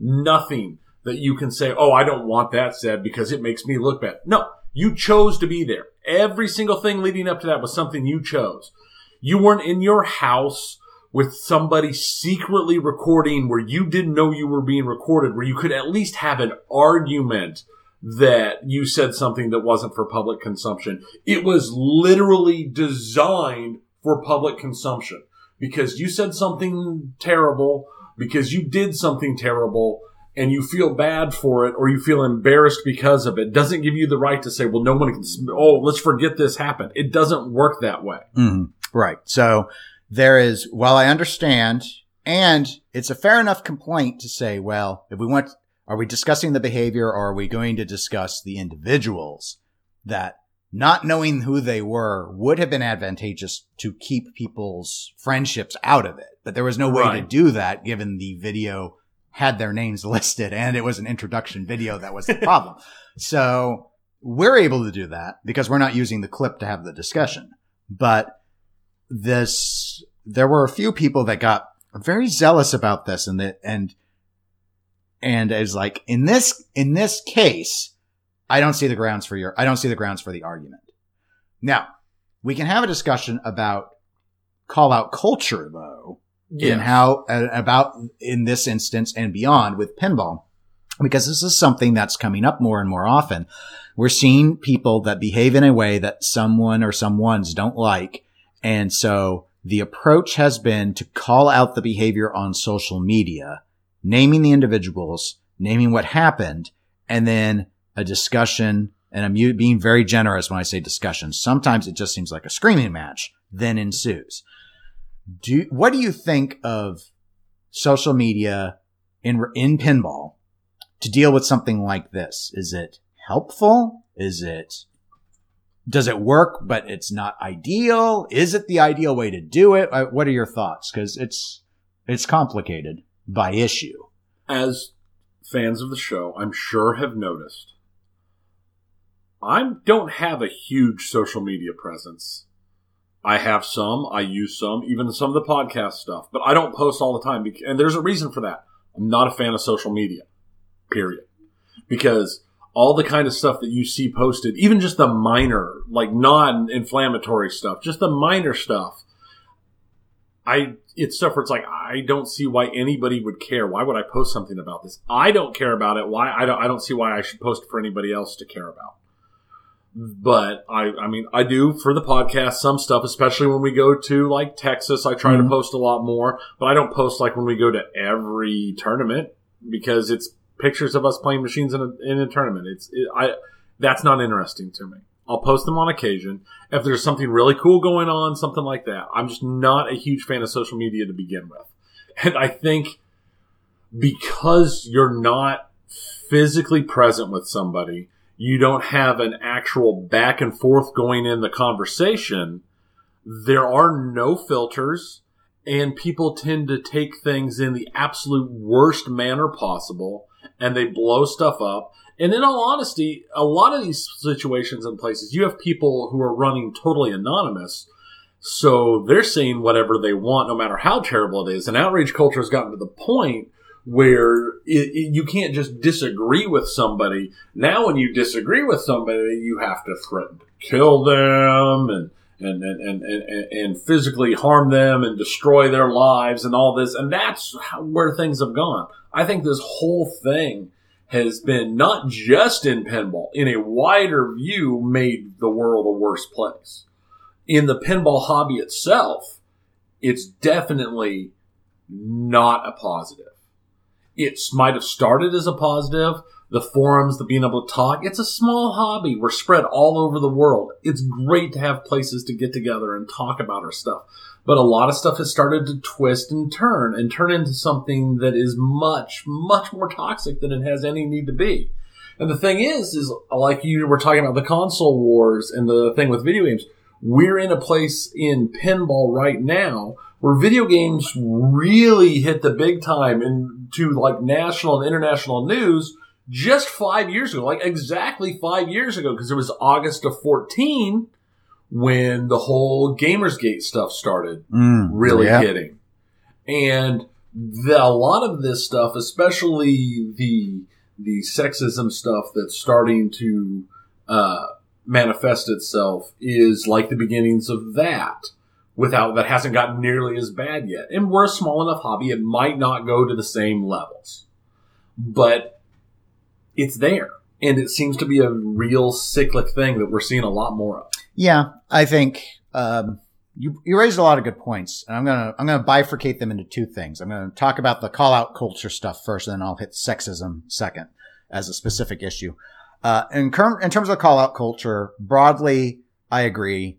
nothing that you can say, "Oh, I don't want that said because it makes me look bad." No, you chose to be there. Every single thing leading up to that was something you chose. You weren't in your house with somebody secretly recording where you didn't know you were being recorded, where you could at least have an argument that you said something that wasn't for public consumption. It was literally designed for public consumption because you said something terrible, because you did something terrible, and you feel bad for it or you feel embarrassed because of it doesn't give you the right to say, well, no one can, oh, let's forget this happened. It doesn't work that way. Mhm. Right. So there is, well, I understand, and it's a fair enough complaint to say, well, if we want, are we discussing the behavior or are we going to discuss the individuals that not knowing who they were would have been advantageous to keep people's friendships out of it. But there was no way to do that given the video had their names listed and it was an introduction video that was the problem. so we're able to do that because we're not using the clip to have the discussion. But this, there were a few people that got very zealous about this and that, and, and is like, in this, in this case, I don't see the grounds for your, I don't see the grounds for the argument. Now, we can have a discussion about call out culture though, in how, uh, about in this instance and beyond with pinball, because this is something that's coming up more and more often. We're seeing people that behave in a way that someone or someone's don't like. And so the approach has been to call out the behavior on social media, naming the individuals, naming what happened, and then a discussion. And I'm being very generous when I say discussion. Sometimes it just seems like a screaming match then ensues. Do, what do you think of social media in, in pinball to deal with something like this? Is it helpful? Is it, does it work, but it's not ideal? Is it the ideal way to do it? What are your thoughts? Cause it's, it's complicated by issue. as fans of the show, I'm sure have noticed, I don't have a huge social media presence. I have some, I use some, even some of the podcast stuff, but I don't post all the time. And there's a reason for that. I'm not a fan of social media, period. Because all the kind of stuff that you see posted, even just the minor, like non inflammatory stuff, just the minor stuff, I it's stuff where it's like I don't see why anybody would care. Why would I post something about this? I don't care about it. Why I don't I don't see why I should post for anybody else to care about. But I I mean I do for the podcast some stuff, especially when we go to like Texas. I try Mhm. to post a lot more, but I don't post like when we go to every tournament because it's pictures of us playing machines in a, in a tournament. It's it, I that's not interesting to me. I'll post them on occasion if there's something really cool going on, something like that. I'm just not a huge fan of social media to begin with. And I think because you're not physically present with somebody, you don't have an actual back and forth going in the conversation. There are no filters and people tend to take things in the absolute worst manner possible and they blow stuff up. And in all honesty, a lot of these situations and places, you have people who are running totally anonymous. So they're saying whatever they want, no matter how terrible it is. And outrage culture has gotten to the point where it, it- you can't just disagree with somebody. Now, when you disagree with somebody, you have to threaten to kill them and and, and, and, and, and physically harm them and destroy their lives and all this. And that's where things have gone. I think this whole thing has been not just in pinball, in a wider view, made the world a worse place. In the pinball hobby itself, it's definitely not a positive. It might have started as a positive. The forums, the being able to talk. It's a small hobby. We're spread all over the world. It's great to have places to get together and talk about our stuff. But a lot of stuff has started to twist and turn and turn into something that is much, much more toxic than it has any need to be. And the thing is, is like you were talking about the console wars and the thing with video games. We're in a place in pinball right now where video games really hit the big time into like national and international news just five years ago, like exactly five years ago, because it was August of 14 when the whole Gamersgate stuff started Mm, really yeah. hitting. And the, a lot of this stuff, especially the the sexism stuff that's starting to uh, manifest itself, is like the beginnings of that. Without that hasn't gotten nearly as bad yet, and we're a small enough hobby; it might not go to the same levels, but it's there, and it seems to be a real cyclic thing that we're seeing a lot more of. Yeah, I think um, you you raised a lot of good points, and I'm gonna I'm gonna bifurcate them into two things. I'm gonna talk about the call out culture stuff first, and then I'll hit sexism second as a specific issue. Uh, in, cur- in terms of call out culture, broadly, I agree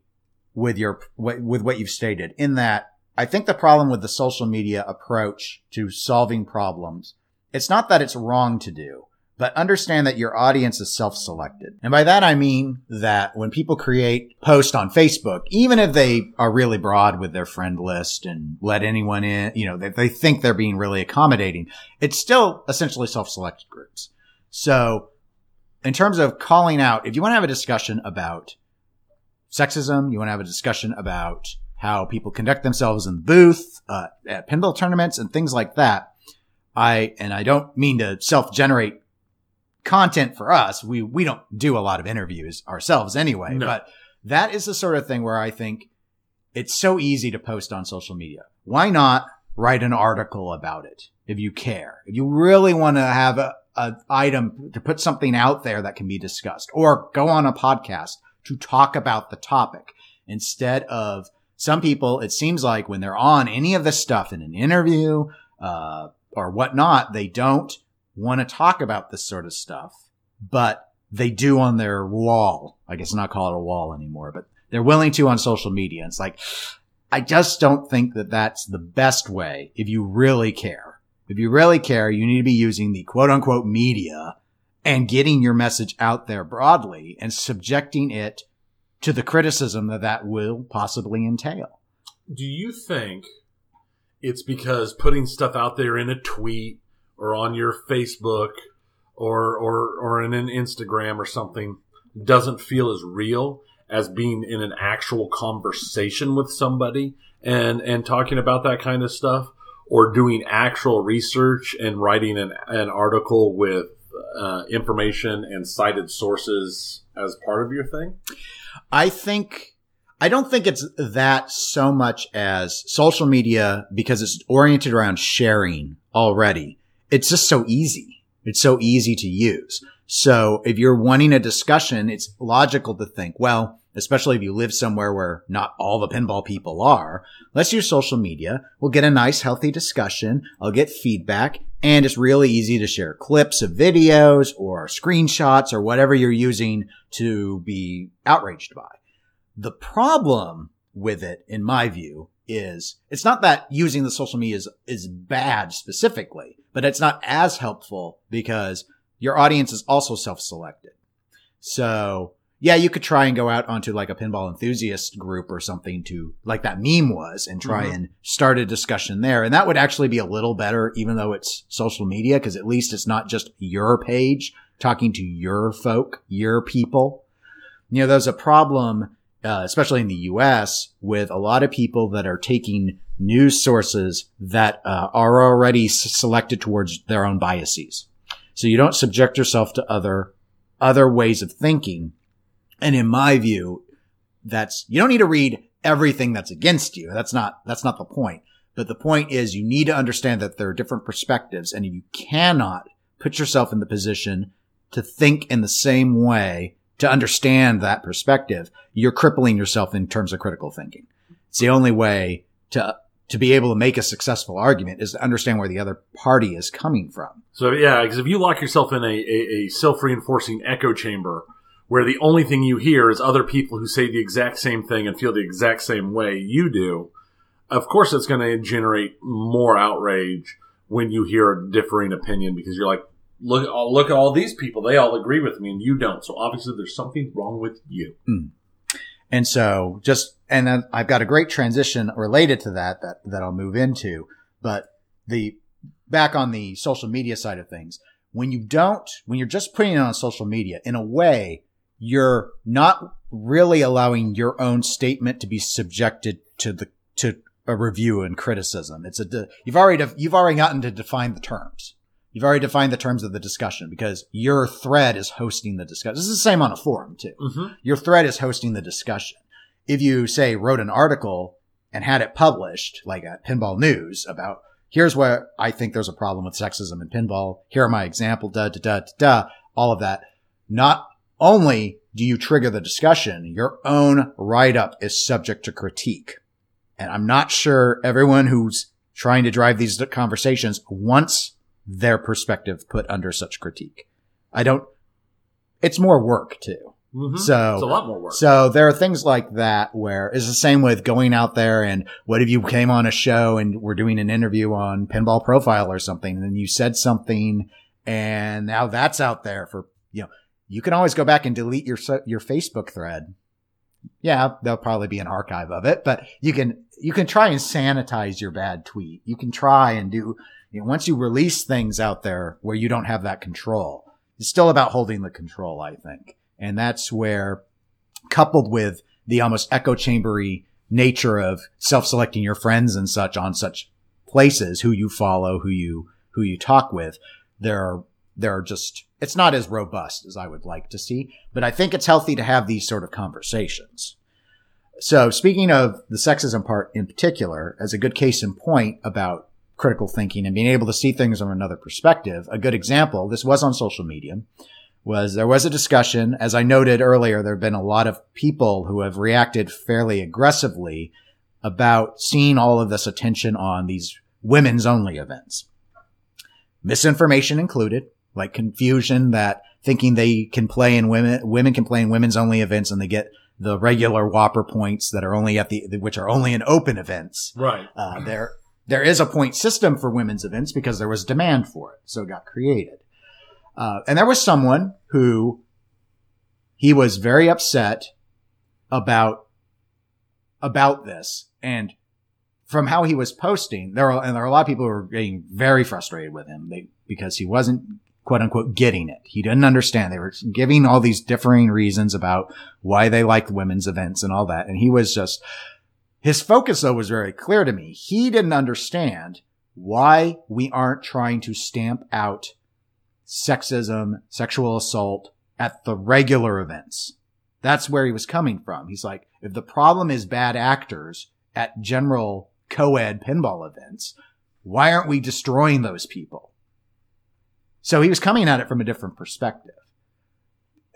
with your with what you've stated. In that, I think the problem with the social media approach to solving problems, it's not that it's wrong to do but understand that your audience is self-selected. And by that I mean that when people create posts on Facebook, even if they are really broad with their friend list and let anyone in, you know, they, they think they're being really accommodating, it's still essentially self-selected groups. So in terms of calling out, if you want to have a discussion about sexism, you want to have a discussion about how people conduct themselves in the booth, uh, at pinball tournaments and things like that, I, and I don't mean to self-generate content for us. We we don't do a lot of interviews ourselves anyway, No. but that is the sort of thing where I think it's so easy to post on social media. Why not write an article about it if you care? If you really want to have a, a item to put something out there that can be discussed or go on a podcast to talk about the topic instead of some people, it seems like when they're on any of this stuff in an interview, uh, or whatnot, they don't want to talk about this sort of stuff, but they do on their wall. I guess not call it a wall anymore, but they're willing to on social media. It's like, I just don't think that that's the best way if you really care. If you really care, you need to be using the quote unquote media and getting your message out there broadly and subjecting it to the criticism that that will possibly entail. Do you think it's because putting stuff out there in a tweet or on your Facebook or or or in an Instagram or something doesn't feel as real as being in an actual conversation with somebody and and talking about that kind of stuff or doing actual research and writing an, an article with uh, information and cited sources as part of your thing? I think I don't think it's that so much as social media because it's oriented around sharing already. It's just so easy. It's so easy to use. So if you're wanting a discussion, it's logical to think, well, especially if you live somewhere where not all the pinball people are, let's use social media. We'll get a nice, healthy discussion. I'll get feedback and it's really easy to share clips of videos or screenshots or whatever you're using to be outraged by. The problem with it, in my view, is it's not that using the social media is, is bad specifically, but it's not as helpful because your audience is also self-selected. So yeah, you could try and go out onto like a pinball enthusiast group or something to like that meme was and try Mhm. and start a discussion there. And that would actually be a little better, even though it's social media, because at least it's not just your page talking to your folk, your people. You know, there's a problem, uh, especially in the US with a lot of people that are taking news sources that uh, are already selected towards their own biases. So you don't subject yourself to other, other ways of thinking. And in my view, that's, you don't need to read everything that's against you. That's not, that's not the point. But the point is you need to understand that there are different perspectives and you cannot put yourself in the position to think in the same way to understand that perspective. You're crippling yourself in terms of critical thinking. It's the only way to, to be able to make a successful argument is to understand where the other party is coming from. So yeah, because if you lock yourself in a, a, a self-reinforcing echo chamber where the only thing you hear is other people who say the exact same thing and feel the exact same way you do, of course it's going to generate more outrage when you hear a differing opinion because you're like, look, oh, look at all these people; they all agree with me and you don't. So obviously there's something wrong with you. Hmm. And so just and then I've got a great transition related to that that that I'll move into. But the back on the social media side of things, when you don't, when you're just putting it on social media, in a way, you're not really allowing your own statement to be subjected to the to a review and criticism. It's a de- you've already you've already gotten to define the terms. You've already defined the terms of the discussion because your thread is hosting the discussion. This is the same on a forum too. Mm-hmm. Your thread is hosting the discussion. If you say wrote an article and had it published, like at Pinball News, about here's where I think there's a problem with sexism in pinball. Here are my example, da da da da da, all of that. Not only do you trigger the discussion, your own write up is subject to critique. And I'm not sure everyone who's trying to drive these conversations wants their perspective put under such critique. I don't, it's more work too. Mm-hmm. So it's a lot more work. so there are things like that where it's the same with going out there and what if you came on a show and we're doing an interview on Pinball Profile or something and then you said something and now that's out there for, you know, you can always go back and delete your, your Facebook thread. Yeah, there'll probably be an archive of it, but you can, you can try and sanitize your bad tweet. You can try and do, you know, once you release things out there where you don't have that control, it's still about holding the control, I think. And that's where, coupled with the almost echo chambery nature of self-selecting your friends and such on such places, who you follow, who you, who you talk with, there are, there are just, it's not as robust as I would like to see, but I think it's healthy to have these sort of conversations. So speaking of the sexism part in particular, as a good case in point about critical thinking and being able to see things from another perspective, a good example, this was on social media, was there was a discussion. As I noted earlier, there have been a lot of people who have reacted fairly aggressively about seeing all of this attention on these women's only events. Misinformation included, like confusion that thinking they can play in women, women can play in women's only events and they get the regular WPPR points that are only at the, which are only in open events. right. Uh, there, there is a point system for women's events because there was demand for it. So it got created. Uh, and there was someone who he was very upset about, about this. And from how he was posting, there are, and there are a lot of people who were getting very frustrated with him they, because he wasn't quote unquote getting it. He didn't understand. They were giving all these differing reasons about why they liked women's events and all that. And he was just, his focus though was very clear to me. He didn't understand why we aren't trying to stamp out sexism, sexual assault at the regular events. That's where he was coming from. He's like, if the problem is bad actors at general co-ed pinball events, why aren't we destroying those people? So he was coming at it from a different perspective,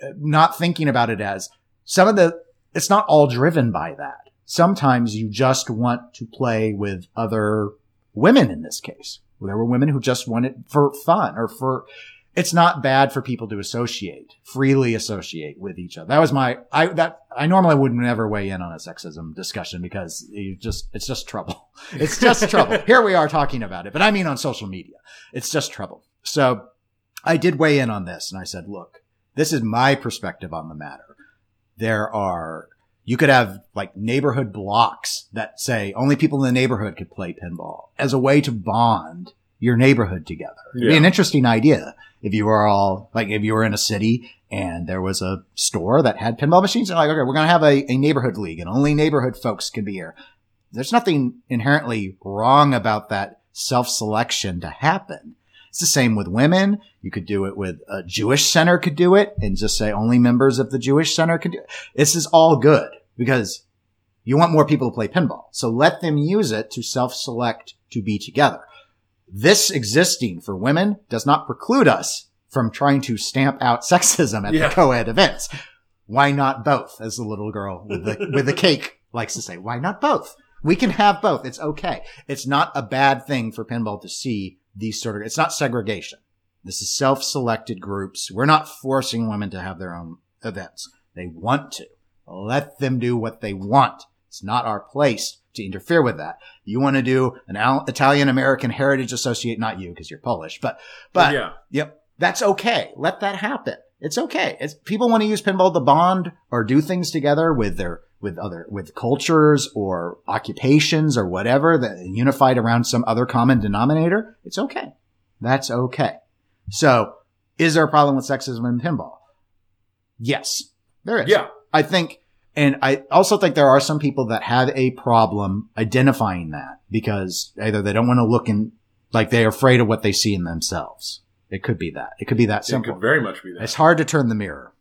Uh, not thinking about it as some of the, it's not all driven by that. Sometimes you just want to play with other women in this case. There were women who just wanted for fun or for, it's not bad for people to associate, freely associate with each other. That was my, I, that, I normally would never weigh in on a sexism discussion because you just, it's just trouble. It's just trouble. Here we are talking about it, but I mean on social media. It's just trouble. So I did weigh in on this and I said, look, this is my perspective on the matter. There are, you could have like neighborhood blocks that say only people in the neighborhood could play pinball as a way to bond your neighborhood together. It'd be an interesting idea if you were all like, if you were in a city and there was a store that had pinball machines and like, okay, we're going to have a, a neighborhood league and only neighborhood folks can be here. There's nothing inherently wrong about that self-selection to happen. It's the same with women. You could do it with a Jewish center could do it and just say only members of the Jewish center could do it. This is all good because you want more people to play pinball. So let them use it to self-select to be together. This existing for women does not preclude us from trying to stamp out sexism at Yeah. the co-ed events. Why not both? As the little girl with the, with the cake likes to say, why not both? We can have both. It's okay. It's not a bad thing for pinball to see these sort of, it's not segregation. This is self-selected groups. We're not forcing women to have their own events. They want to. Let them do what they want. It's not our place to interfere with that. You want to do an Al- Italian American Heritage Associate, not you because you're Polish, but, but yeah. Yep. That's okay. Let that happen. It's okay. It's people want to use pinball to bond or do things together with their with other, with cultures or occupations or whatever that unified around some other common denominator, it's okay. That's okay. So is there a problem with sexism in pinball? Yes, there is. Yeah. I think, and I also think there are some people that have a problem identifying that because either they don't want to look in, like they're afraid of what they see in themselves. It could be that. It could be that simple. It could very much be that. It's hard to turn the mirror.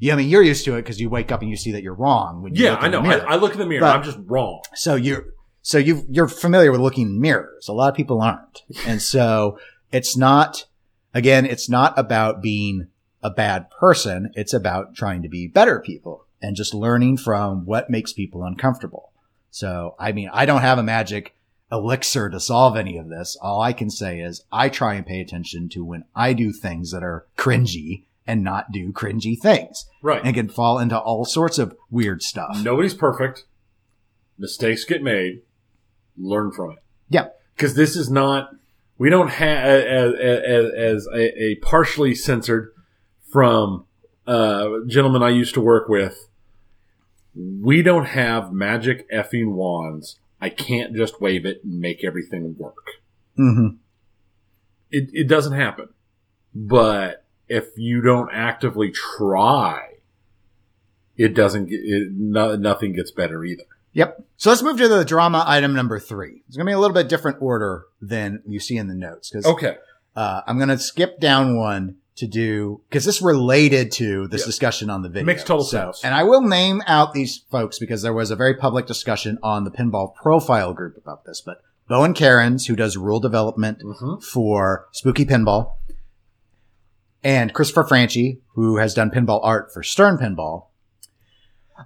Yeah, I mean, you're used to it because you wake up and you see that you're wrong. When you yeah, I know. I, I look in the mirror. But- I'm just wrong. so you're so you you're familiar with looking in mirrors. A lot of people aren't, and so it's not. Again, it's not about being a bad person. It's about trying to be better people and just learning from what makes people uncomfortable. So, I mean, I don't have a magic elixir to solve any of this. All I can say is I try and pay attention to when I do things that are cringy and not do cringy things Right. and can fall into all sorts of weird stuff. Nobody's perfect. Mistakes get made. Learn from it. Yeah. Because this is not. We don't have as, as, as a, a partially censored from uh, gentlemen I used to work with. We don't have magic effing wands. I can't just wave it and make everything work. Mm-hmm. It, it doesn't happen. But if you don't actively try, it doesn't get, it, no, nothing gets better either. Yep. So let's move to the drama item number three. It's going to be a little bit different order than you see in the notes because Okay. uh, I'm going to skip down one to do because this related to this Yeah. discussion on the video. Makes total So- sense. And I will name out these folks because there was a very public discussion on the pinball profile group about this. But Bowen Kerins, who does rule development Mm-hmm. for Spooky Pinball, and Christopher Franchi, who has done pinball art for Stern Pinball.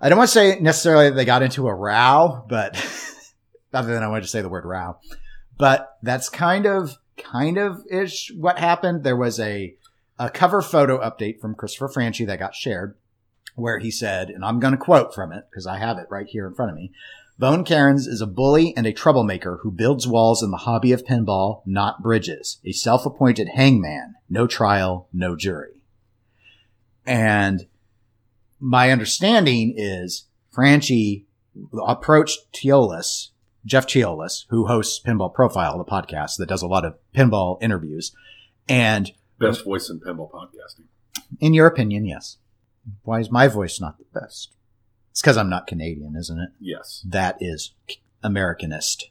I don't want to say necessarily that they got into a row, but other than I wanted to say the word row, but that's kind of, kind of ish what happened. There was a, a cover photo update from Christopher Franchi that got shared where he said, and I'm going to quote from it because I have it right here in front of me. Bowen Kerins is a bully and a troublemaker who builds walls in the hobby of pinball, not bridges. A self-appointed hangman. No trial, no jury. And my understanding is Franchi approached Teolis, Jeff Teolis, who hosts Pinball Profile, the podcast that does a lot of pinball interviews. And Best voice in pinball podcasting. in your opinion, yes. Why is my voice not the best? It's because I'm not Canadian, isn't it? Yes. that is Americanist.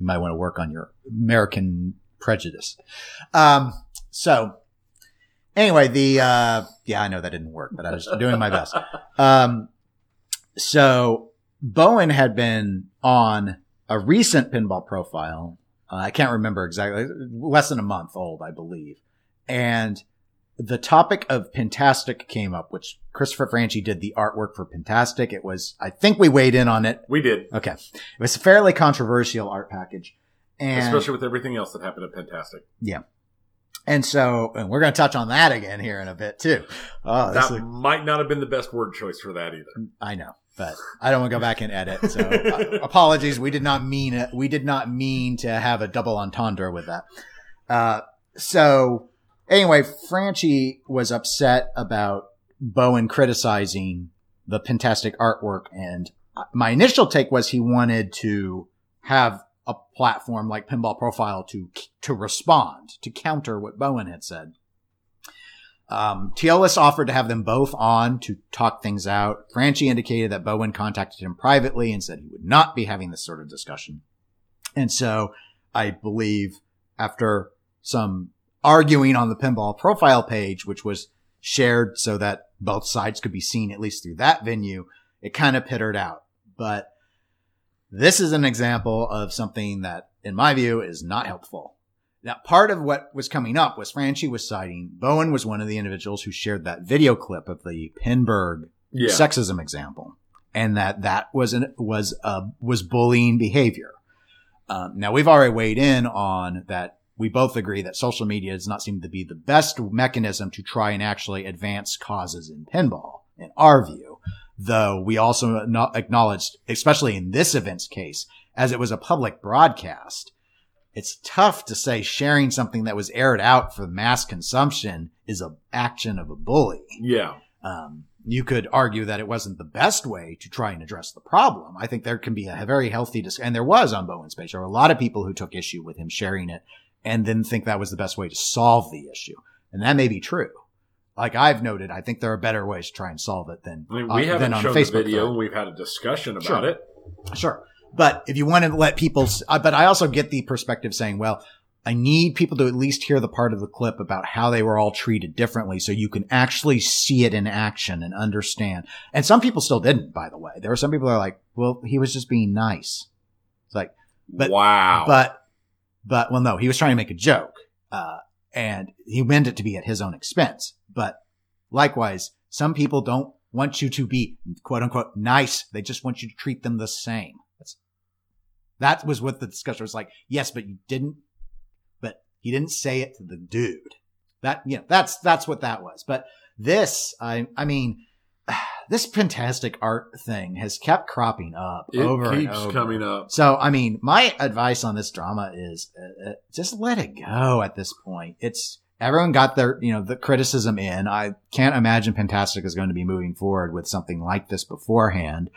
You might want to work on your American prejudice. Um, so anyway, the, uh, yeah, I know that didn't work, but I was doing my best. Um, so Bowen had been on a recent pinball profile. Uh, I can't remember exactly, less than a month old, I believe. And the topic of Pintastic came up, which Christopher Franchi did the artwork for Pintastic. It was, I think we weighed in on it. We did. Okay. It was a fairly controversial art package. And, Especially with everything else that happened at Pintastic. Yeah and so, and we're going to touch on that again here in a bit too. Oh, That might not have been the best word choice for that either. I know, but I don't want to go back and edit. So uh, apologies. We did not mean it. We did not mean to have a double entendre with that. Uh, so anyway, Franchi was upset about Bowen criticizing the Pintastic artwork. And my initial take was he wanted to have a platform like Pinball Profile to, to respond, to counter what Bowen had said. Um, Teolis offered to have them both on to talk things out. Franchi indicated that Bowen contacted him privately and said he would not be having this sort of discussion. And so I believe after some arguing on the pinball profile page, which was shared so that both sides could be seen at least through that venue, it kind of pittered out. But this is an example of something that, in my view, is not helpful. Now, part of what was coming up was Franchi was citing Bowen was one of the individuals who shared that video clip of the Pinburgh Yeah. sexism example, and that that was an, was uh, was bullying behavior. Um, now we've already weighed in on that. We both agree that social media does not seem to be the best mechanism to try and actually advance causes in pinball, in our view. Though we also acknowledged, especially in this event's case, as it was a public broadcast, it's tough to say sharing something that was aired out for mass consumption is an action of a bully. yeah. Um, you could argue that it wasn't the best way to try and address the problem. I think there can be a very healthy dis- and there was on Bowen's page. There were a lot of people who took issue with him sharing it and didn't think that was the best way to solve the issue. And that may be true. Like I've noted, I think there are better ways to try and solve it than, I mean, uh, we than haven't on shown Facebook. the video. thread. We've had a discussion about Sure. it. Sure. But if you want to let people, uh, but I also get the perspective saying, well, I need people to at least hear the part of the clip about how they were all treated differently so you can actually see it in action and understand. And some people still didn't, by the way. There were some people that are like, well, he was just being nice. It's like, But- wow. but, but, well, no, he was trying to make a joke. Uh, and he meant it to be at his own expense. But likewise, some people don't want you to be quote unquote nice. They just want you to treat them the same. That's, that was what the discussion was like. Yes, but you didn't, but he didn't say it to the dude. That, you know, that's, that's what that was. But this, I, I mean, this Pintastic art thing has kept cropping up it over and over. coming up. So, I mean, my advice on this drama is uh, uh, just let it go at this point. It's everyone got their, you know, the criticism in. I can't imagine Pintastic is going to be moving forward with something like this beforehand,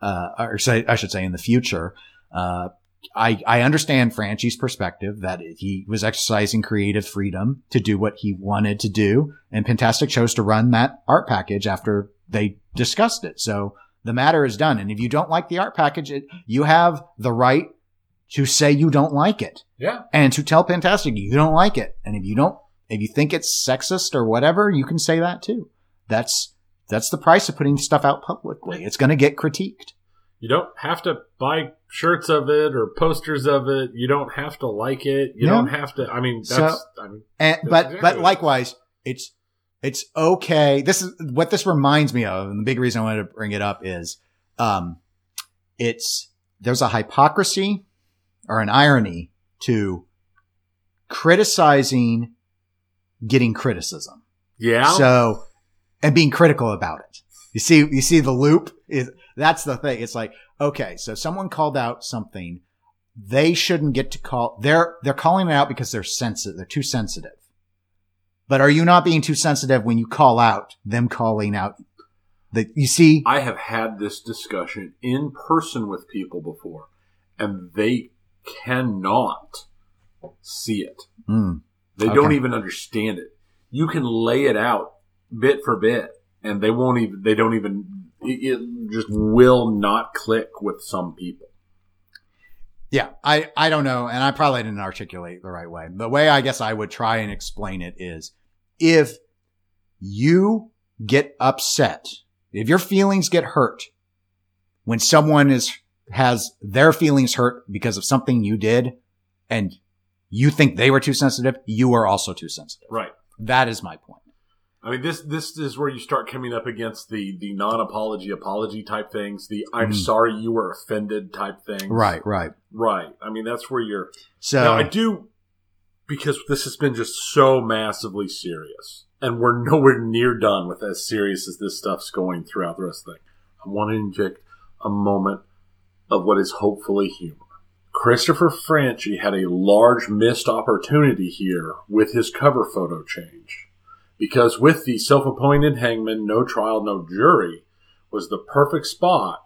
uh, or say, I should say in the future. Uh, I, I understand Franchi's perspective that he was exercising creative freedom to do what he wanted to do. And Pintastic chose to run that art package after they discussed it. So the matter is done. And if you don't like the art package, it, you have the right to say you don't like it Yeah. and to tell Pintastic you don't like it. And if you don't, if you think it's sexist or whatever, you can say that too. That's, that's the price of putting stuff out publicly. It's going to get critiqued. You don't have to buy shirts of it or posters of it. You don't have to like it. You No. don't have to. I mean, So- that's. I mean, And, That's but, exactly but likewise, it's, it's okay. This is what this reminds me of. And the big reason I wanted to bring it up is, um, it's, there's a hypocrisy or an irony to criticizing getting criticism. yeah. So, and being critical about it. You see, you see the loop is, that's the thing. It's like, okay, so someone called out something. They shouldn't get to call, they're, they're calling it out because they're sensitive. They're too sensitive. But are you not being too sensitive when you call out them calling out that you see? I have had this discussion in person with people before, and they cannot see it. Mm, They Okay. don't even understand it. You can lay it out bit for bit, and they won't even. They don't even. It, it just will not click with some people. Yeah, I, I don't know. And I probably didn't articulate the right way. The way I guess I would try and explain it is if you get upset, if your feelings get hurt when someone is, has their feelings hurt because of something you did and you think they were too sensitive, you are also too sensitive. Right. That is my point. I mean, this this is where you start coming up against the the non apology apology type things, the I'm Mhm. sorry you were offended type things. Right, right. Right. I mean, that's where you're. So now, I do because this has been just so massively serious, and we're nowhere near done with as serious as this stuff's going throughout the rest of the thing. I want to inject a moment of what is hopefully humor. Christopher Franchi had a large missed opportunity here with his cover photo change. Because with the self appointed hangman, no trial, no jury, was the perfect spot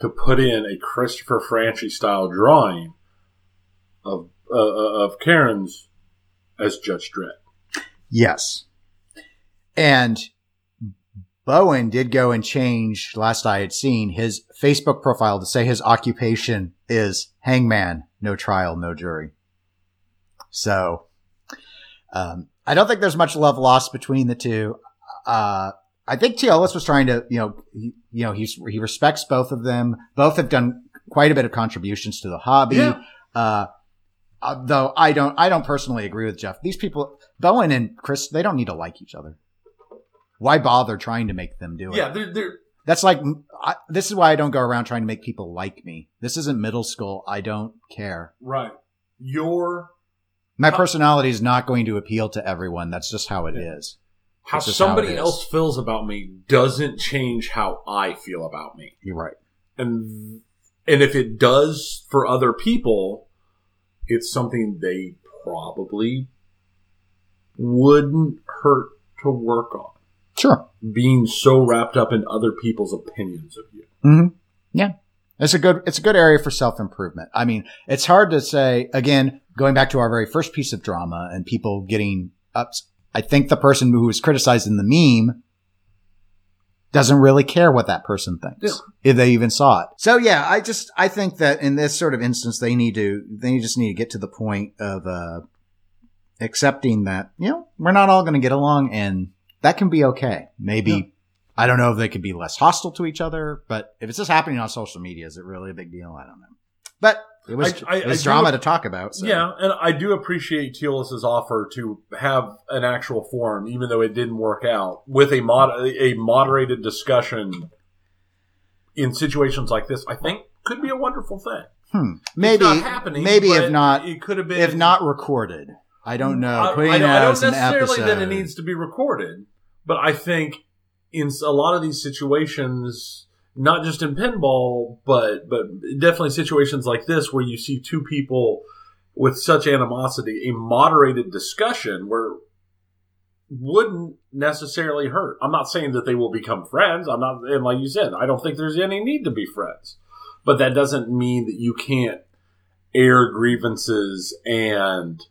to put in a Christopher Franchi style drawing of uh, of Karen's as Judge Dredd. Yes. And Bowen did go and change, last I had seen, his Facebook profile to say his occupation is hangman, no trial, no jury. So, um, I don't think there's much love lost between the two. Uh, I think T. Ellis was trying to, you know, he, you know, he's, he respects both of them. Both have done quite a bit of contributions to the hobby. Yeah. Uh, uh, though I don't, I don't personally agree with Jeff. These people, Bowen and Chris, they don't need to like each other. Why bother trying to make them do it? Yeah, they're, they're That's like, I, this is why I don't go around trying to make people like me. This isn't middle school. I don't care. right. Your My personality is not going to appeal to everyone. That's just how it is. how somebody else feels about me doesn't change how I feel about me. You're right. and and if it does for other people, it's something they probably wouldn't hurt to work on. Sure. being so wrapped up in other people's opinions of you. hmm Yeah. It's a good, it's a good area for self improvement. I mean, it's hard to say, again, going back to our very first piece of drama and people getting up. I think the person who was criticizing the meme doesn't really care what that person thinks Yeah. if they even saw it. So yeah, I just, I think that in this sort of instance, they need to, they just need to get to the point of, uh, accepting that, you know, we're not all going to get along and that can be okay. Maybe Yeah. I don't know if they could be less hostile to each other, but if it's just happening on social media, is it really a big deal? I don't know. But it was, I- I- it was I do- drama to talk about. So. Yeah, and I do appreciate Tealis's offer to have an actual forum, even though it didn't work out, with a mod a moderated discussion in situations like this. I think could be a wonderful thing. Hmm. Maybe, it's not happening. maybe if not, it could have been. if not recorded. I don't know. I, I don't, I don't necessarily that it needs to be recorded, but I think in a lot of these situations, not just in pinball, but but definitely situations like this where you see two people with such animosity, a moderated discussion where wouldn't necessarily hurt. I'm not saying that they will become friends. I'm not, and like you said, I don't think there's any need to be friends, but that doesn't mean that you can't air grievances and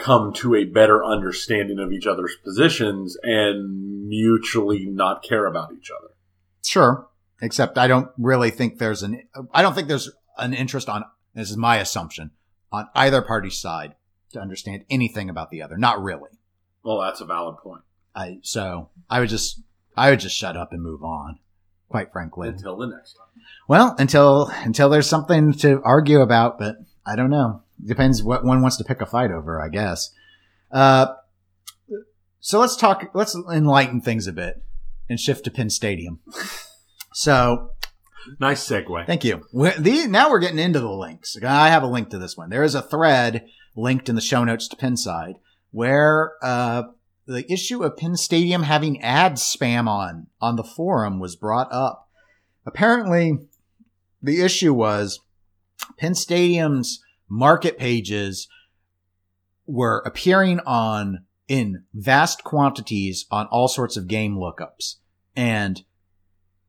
come to a better understanding of each other's positions and mutually not care about each other. Sure. Except I don't really think there's an, I don't think there's an interest on, this is my assumption, on either party's side to understand anything about the other. Not really. Well, that's a valid point. I, so I would just, I would just shut up and move on, quite frankly. Until the next time. Well, until, until there's something to argue about, but I don't know. Depends what one wants to pick a fight over, I guess. Uh, so let's talk, let's enlighten things a bit and shift to PinStadium. So Nice segue. Thank you. We're, the, now we're getting into the links. I have a link to this one. There is a thread linked in the show notes to Pinside where uh, the issue of PinStadium having ad spam on on the forum was brought up. Apparently, the issue was PinStadium's market pages were appearing on in vast quantities on all sorts of game lookups and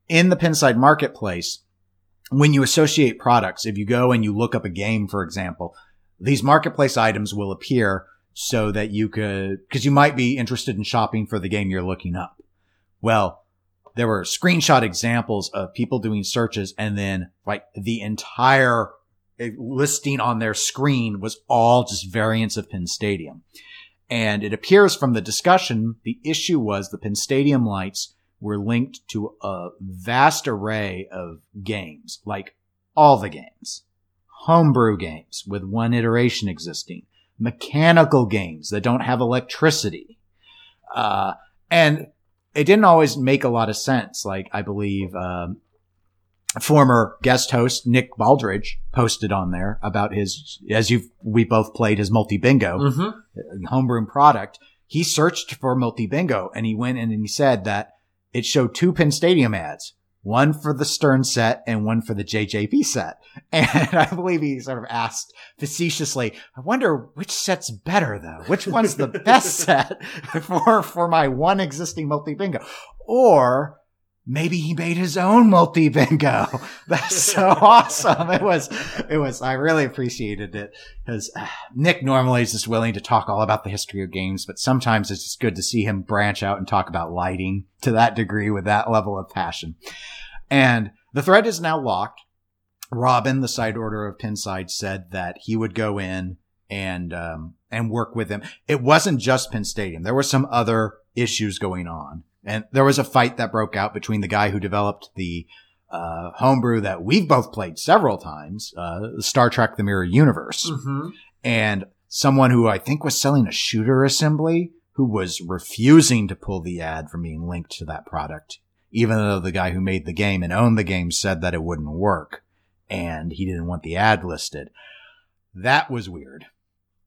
in the Pinside marketplace, when you associate products, if you go and you look up a game, for example, these marketplace items will appear so that you could, because you might be interested in shopping for the game you're looking up. Well, there were screenshot examples of people doing searches and then like the entire listing on their screen was all just variants of PinStadium. And it appears from the discussion, the issue was the PinStadium lights were linked to a vast array of games, like all the games, homebrew games with one iteration existing, mechanical games that don't have electricity. Uh, and it didn't always make a lot of sense. Like I believe, um, former guest host Nick Baldridge posted on there about his, as you we both played his multi bingo Mm-hmm. homebrew product. He searched for multi bingo and he went in and he said that it showed two PinStadium ads, one for the Stern set and one for the JJP set. And I believe he sort of asked facetiously, I wonder which set's better though? Which one's the best set for, for my one existing multi bingo? Or maybe he made his own multi bingo. That's so awesome. It was, it was, I really appreciated it because Nick normally is just willing to talk all about the history of games, but sometimes it's just good to see him branch out and talk about lighting to that degree with that level of passion. And the thread is now locked. Robin, the side order of Pinside, said that he would go in and um, and work with him. It wasn't just PinStadium. There were some other issues going on, and there was a fight that broke out between the guy who developed the uh, homebrew that we've both played several times, uh, Star Trek: The Mirror Universe, Mm-hmm. and someone who I think was selling a shooter assembly who was refusing to pull the ad from being linked to that product, even though the guy who made the game and owned the game said that it wouldn't work and he didn't want the ad listed. That was weird.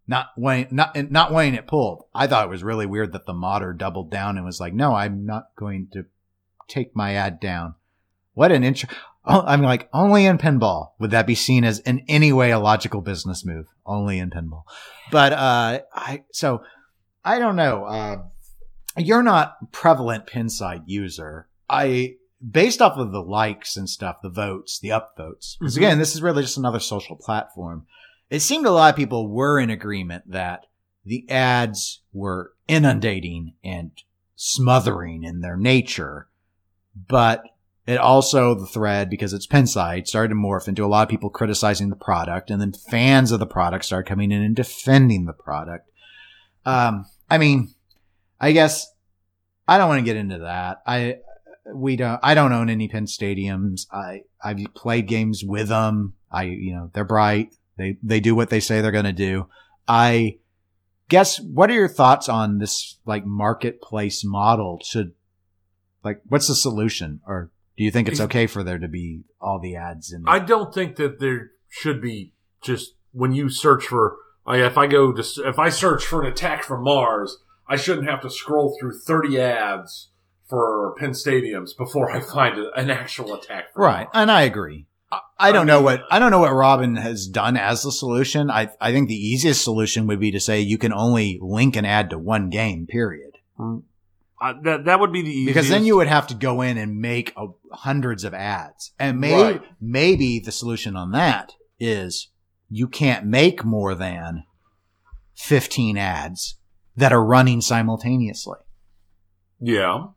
Not wanting, not, not wanting it pulled. I thought it was really weird that the modder doubled down and was like, no, I'm not going to take my ad down. What an intro. Oh, I'm like, only in pinball would that be seen as in any way a logical business move. Only in pinball. But, uh, I, so I don't know. Uh, you're not prevalent Pinside user. I based off of the likes and stuff, the votes, the upvotes. Because Mhm. again, this is really just another social platform. It seemed a lot of people were in agreement that the ads were inundating and smothering in their nature, but it also the thread because it's Pinside started to morph into a lot of people criticizing the product, and then fans of the product started coming in and defending the product. Um, I mean, I guess I don't want to get into that. I we don't. I don't own any PinStadiums. I I've played games with them. I you know they're bright. They they do what they say they're going to do. I guess what are your thoughts on this like marketplace model? Should like what's the solution, or do you think it's okay for there to be all the ads in? I don't think that there should be just when you search for. Like if I go to if I search for an attack from Mars, I shouldn't have to scroll through thirty ads for PinStadiums before I find an actual attack. From Right, Mars. and I agree. I, don't I know what I don't know what Robin has done as the solution. I I think the easiest solution would be to say you can only link an ad to one game. Period. Uh, that that would be the easiest. Because then you would have to go in and make a, hundreds of ads, and maybe Right. maybe the solution on that is you can't make more than fifteen ads that are running simultaneously. yeah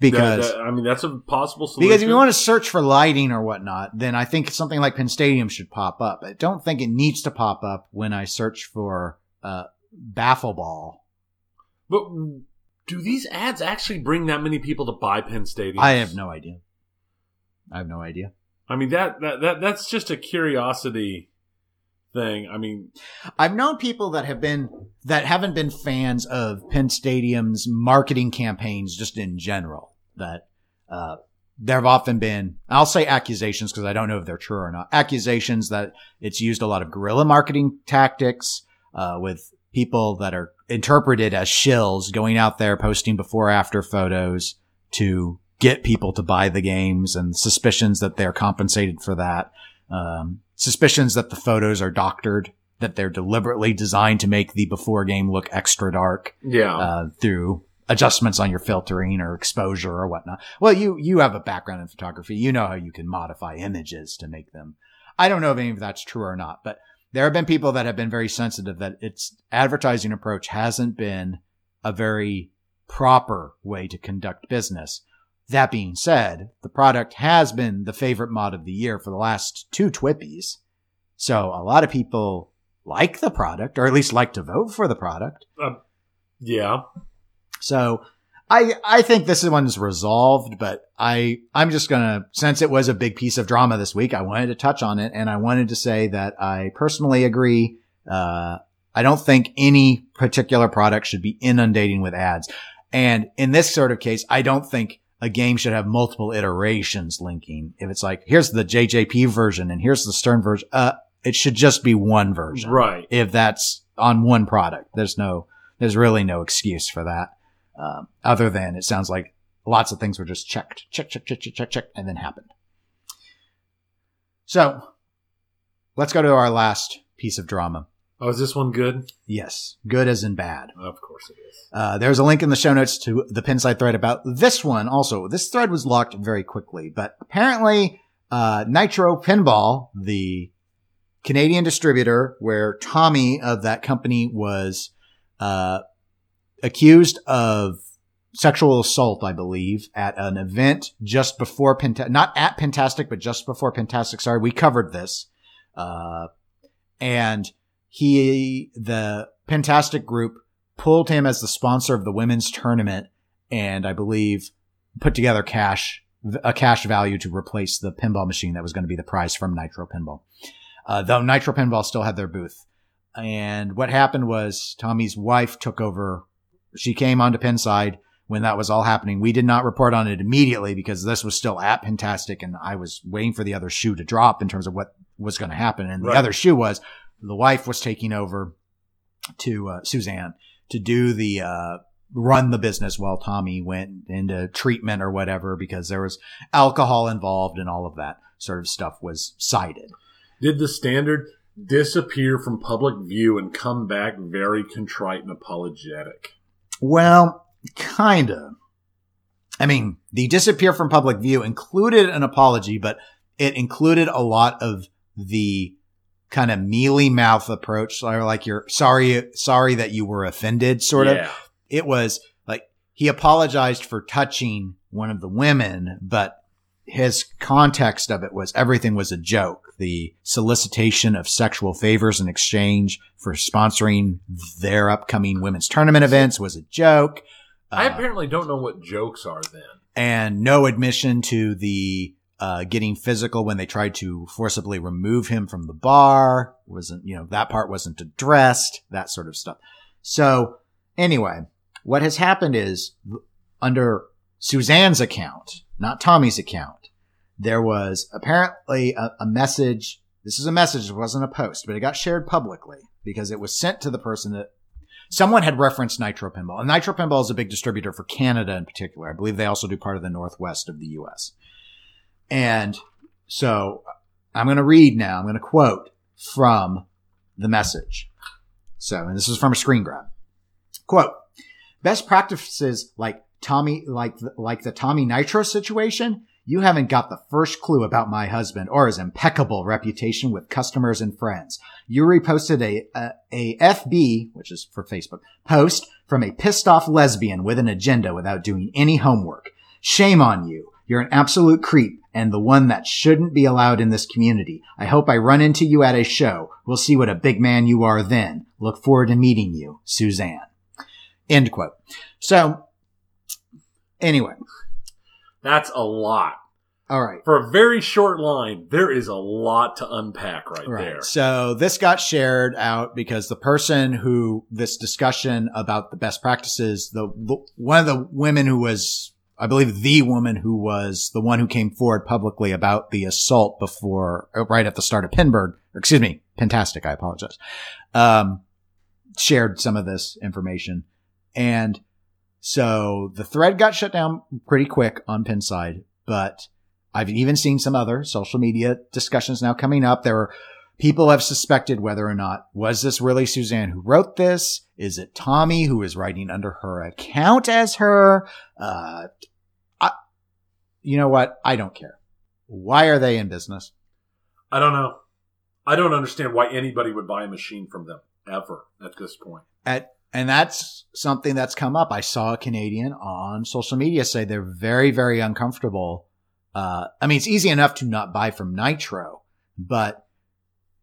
Because That- that- I mean that's a possible solution. Because if you want to search for lighting or whatnot, then I think something like PinStadium should pop up. I don't think it needs to pop up when I search for uh, baffle ball. but do these ads actually bring that many people to buy PinStadium? I have no idea. I have no idea. I mean that that, that that's just a curiosity thing. I mean, I've known people that have been that haven't been fans of PinStadium's marketing campaigns just in general. That uh, there have often been, I'll say accusations because I don't know if they're true or not. Accusations that it's used a lot of guerrilla marketing tactics uh, with people that are interpreted as shills going out there posting before after photos to get people to buy the games and suspicions that they're compensated for that. Um, suspicions that the photos are doctored, that they're deliberately designed to make the before game look extra dark yeah, uh, through adjustments on your filtering or exposure or whatnot. Well, you you have a background in photography. You know how you can modify images to make them. I don't know if any of that's true or not, but there have been people that have been very sensitive that its advertising approach hasn't been a very proper way to conduct business. That being said, the product has been the favorite mod of the year for the last two Twippies. So a lot of people like the product, or at least like to vote for the product. yeah. So I I think this one's resolved, but I I'm just gonna since it was a big piece of drama this week, I wanted to touch on it, and I wanted to say that I personally agree. Uh, I don't think any particular product should be inundating with ads, and in this sort of case, I don't think a game should have multiple iterations linking. If it's like here's the JJP version and here's the Stern version, uh, it should just be one version Right. if that's on one product. There's no, there's really no excuse for that. Um, other than it sounds like lots of things were just checked, check, check, check, check, check, check, and then happened. So let's go to our last piece of drama. Oh, is this one good? Yes, good as in bad. Of course it is. Uh, there's a link in the show notes to the Pinside thread about this one. Also, this thread was locked very quickly, but apparently, uh, Nitro Pinball, the Canadian distributor where Tommy of that company was, uh, accused of sexual assault, I believe, at an event just before Penta, not at Pintastic, but just before Pintastic. Sorry, we covered this. Uh, and he, the Pintastic group pulled him as the sponsor of the women's tournament and I believe put together cash, a cash value to replace the pinball machine that was going to be the prize from Nitro Pinball. Uh, though Nitro Pinball still had their booth. And what happened was Tommy's wife took over. She came onto Pinside when that was all happening. We did not report on it immediately because this was still at Pintastic and I was waiting for the other shoe to drop in terms of what was going to happen. And the other shoe was the wife was taking over to uh, Suzanne to do the uh, run the business while Tommy went into treatment or whatever because there was alcohol involved and all of that sort of stuff was cited. Did the standard disappear from public view and come back very contrite and apologetic? Well, Kinda. I mean, the disappear from public view included an apology, but it included a lot of the kind of mealy mouth approach, or like you're sorry, sorry that you were offended, sort of. It was like he apologized for touching one of the women, but his context of it was everything was a joke. The solicitation of sexual favors in exchange for sponsoring their upcoming women's tournament events was a joke. I Uh, apparently don't know what jokes are then. and no admission to the uh, getting physical when they tried to forcibly remove him from the bar wasn't you know that part wasn't addressed that sort of stuff so anyway what has happened is under suzanne's account not tommy's account there was apparently a, a message this is a message it wasn't a post but it got shared publicly because it was sent to the person that someone had referenced Nitro Pinball. And Nitro Pinball is a big distributor for Canada in particular. I believe they also do part of the northwest of the US. And so I'm going to read now. I'm going to quote from the message. So, and this is from a screen grab. Quote, best practices like Tommy, like, like the Tommy Nitro situation. You haven't got the first clue about my husband or his impeccable reputation with customers and friends. You reposted a, a, a FB, which is for Facebook, post from a pissed off lesbian with an agenda without doing any homework. Shame on you. You're an absolute creep and the one that shouldn't be allowed in this community. I hope I run into you at a show. We'll see what a big man you are then. Look forward to meeting you, Suzanne. End quote. So, anyway, That's a lot. all right. For a very short line, there is a lot to unpack right, Right. there. So this got shared out because the person who this discussion about the best practices, the, the one of the women who was, I believe, the woman who was the one who came forward publicly about the assault before, uh, right at the start of Pinburgh, or excuse me, Pintastic. I apologize. Um, shared some of this information, and so the thread got shut down pretty quick on Pinside, but I've even seen some other social media discussions now coming up. There are people have suspected whether or not was this really Suzanne who wrote this? Is it Tommy who is writing under her account as her? Uh, you know what? I don't care. Why are they in business? I don't know. I don't understand why anybody would buy a machine from them ever at this point. At and that's something that's come up. I saw a Canadian on social media say they're very, very uncomfortable. Uh, I mean, it's easy enough to not buy from Nitro, but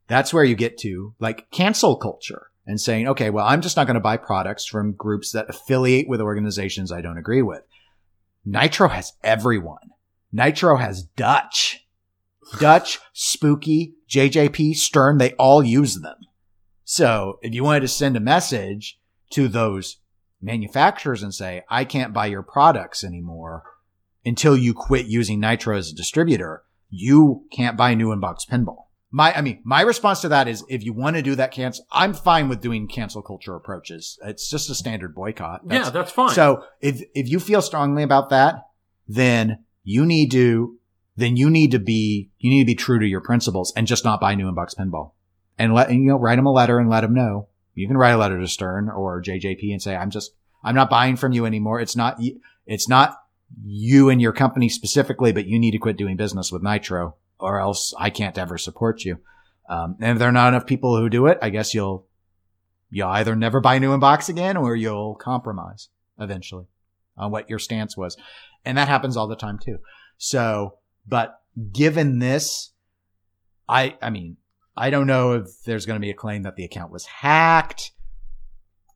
that's where you get to like cancel culture and saying, okay, well, I'm just not going to buy products from groups that affiliate with organizations I don't agree with. Nitro has everyone. Nitro has Dutch, Dutch, Spooky, JJP, Stern. They all use them. So if you wanted to send a message to those manufacturers and say, I can't buy your products anymore until you quit using Nitro as a distributor, you can't buy new inbox pinball. My, I mean, my response to that is if you want to do that cancel, I'm fine with doing cancel culture approaches. It's just a standard boycott. yeah, that's fine. So if, if you feel strongly about that, then you need to, then you need to be, you need to be true to your principles and just not buy new inbox pinball and let, and, you know, write them a letter and let them know. You can write a letter to Stern or JJP and say, I'm just, I'm not buying from you anymore. It's not, it's not you and your company specifically, but you need to quit doing business with Nitro or else I can't ever support you. Um, and if there are not enough people who do it, I guess you'll, you'll either never buy new inbox again or you'll compromise eventually on what your stance was. And that happens all the time too. So, but given this, I, I mean, I don't know if there's going to be a claim that the account was hacked.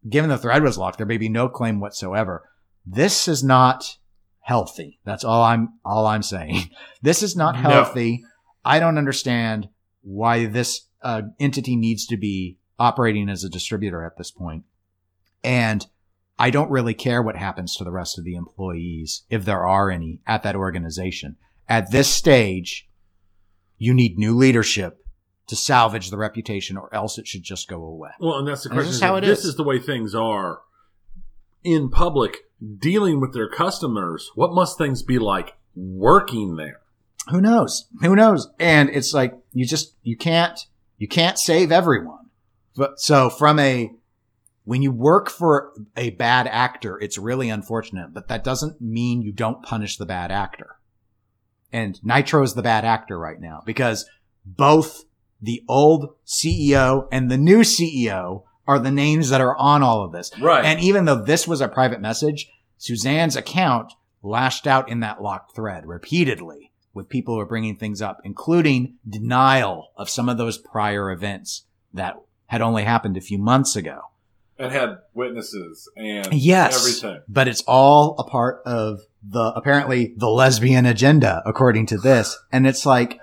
Given the thread was locked, there may be no claim whatsoever. This is not healthy. That's all I'm, all I'm saying. This is not No. healthy. I don't understand why this uh, entity needs to be operating as a distributor at this point. And I don't really care what happens to the rest of the employees, if there are any at that organization. At this stage, you need new leadership to salvage the reputation or else it should just go away. well, and that's the question. this is is how if it this is. is the way things are in public, dealing with their customers. What must things be like working there? Who knows? Who knows? And it's like, you just, you can't, you can't save everyone. But so from a when you work for a bad actor, it's really unfortunate, but that doesn't mean you don't punish the bad actor. And Nitro is the bad actor right now because both the old CEO and the new CEO are the names that are on all of this. Right. And even though this was a private message, Suzanne's account lashed out in that locked thread repeatedly with people who are bringing things up, including denial of some of those prior events that had only happened a few months ago. And had witnesses and Yes. everything. But it's all a part of the, apparently the lesbian agenda, according to this. And it's like,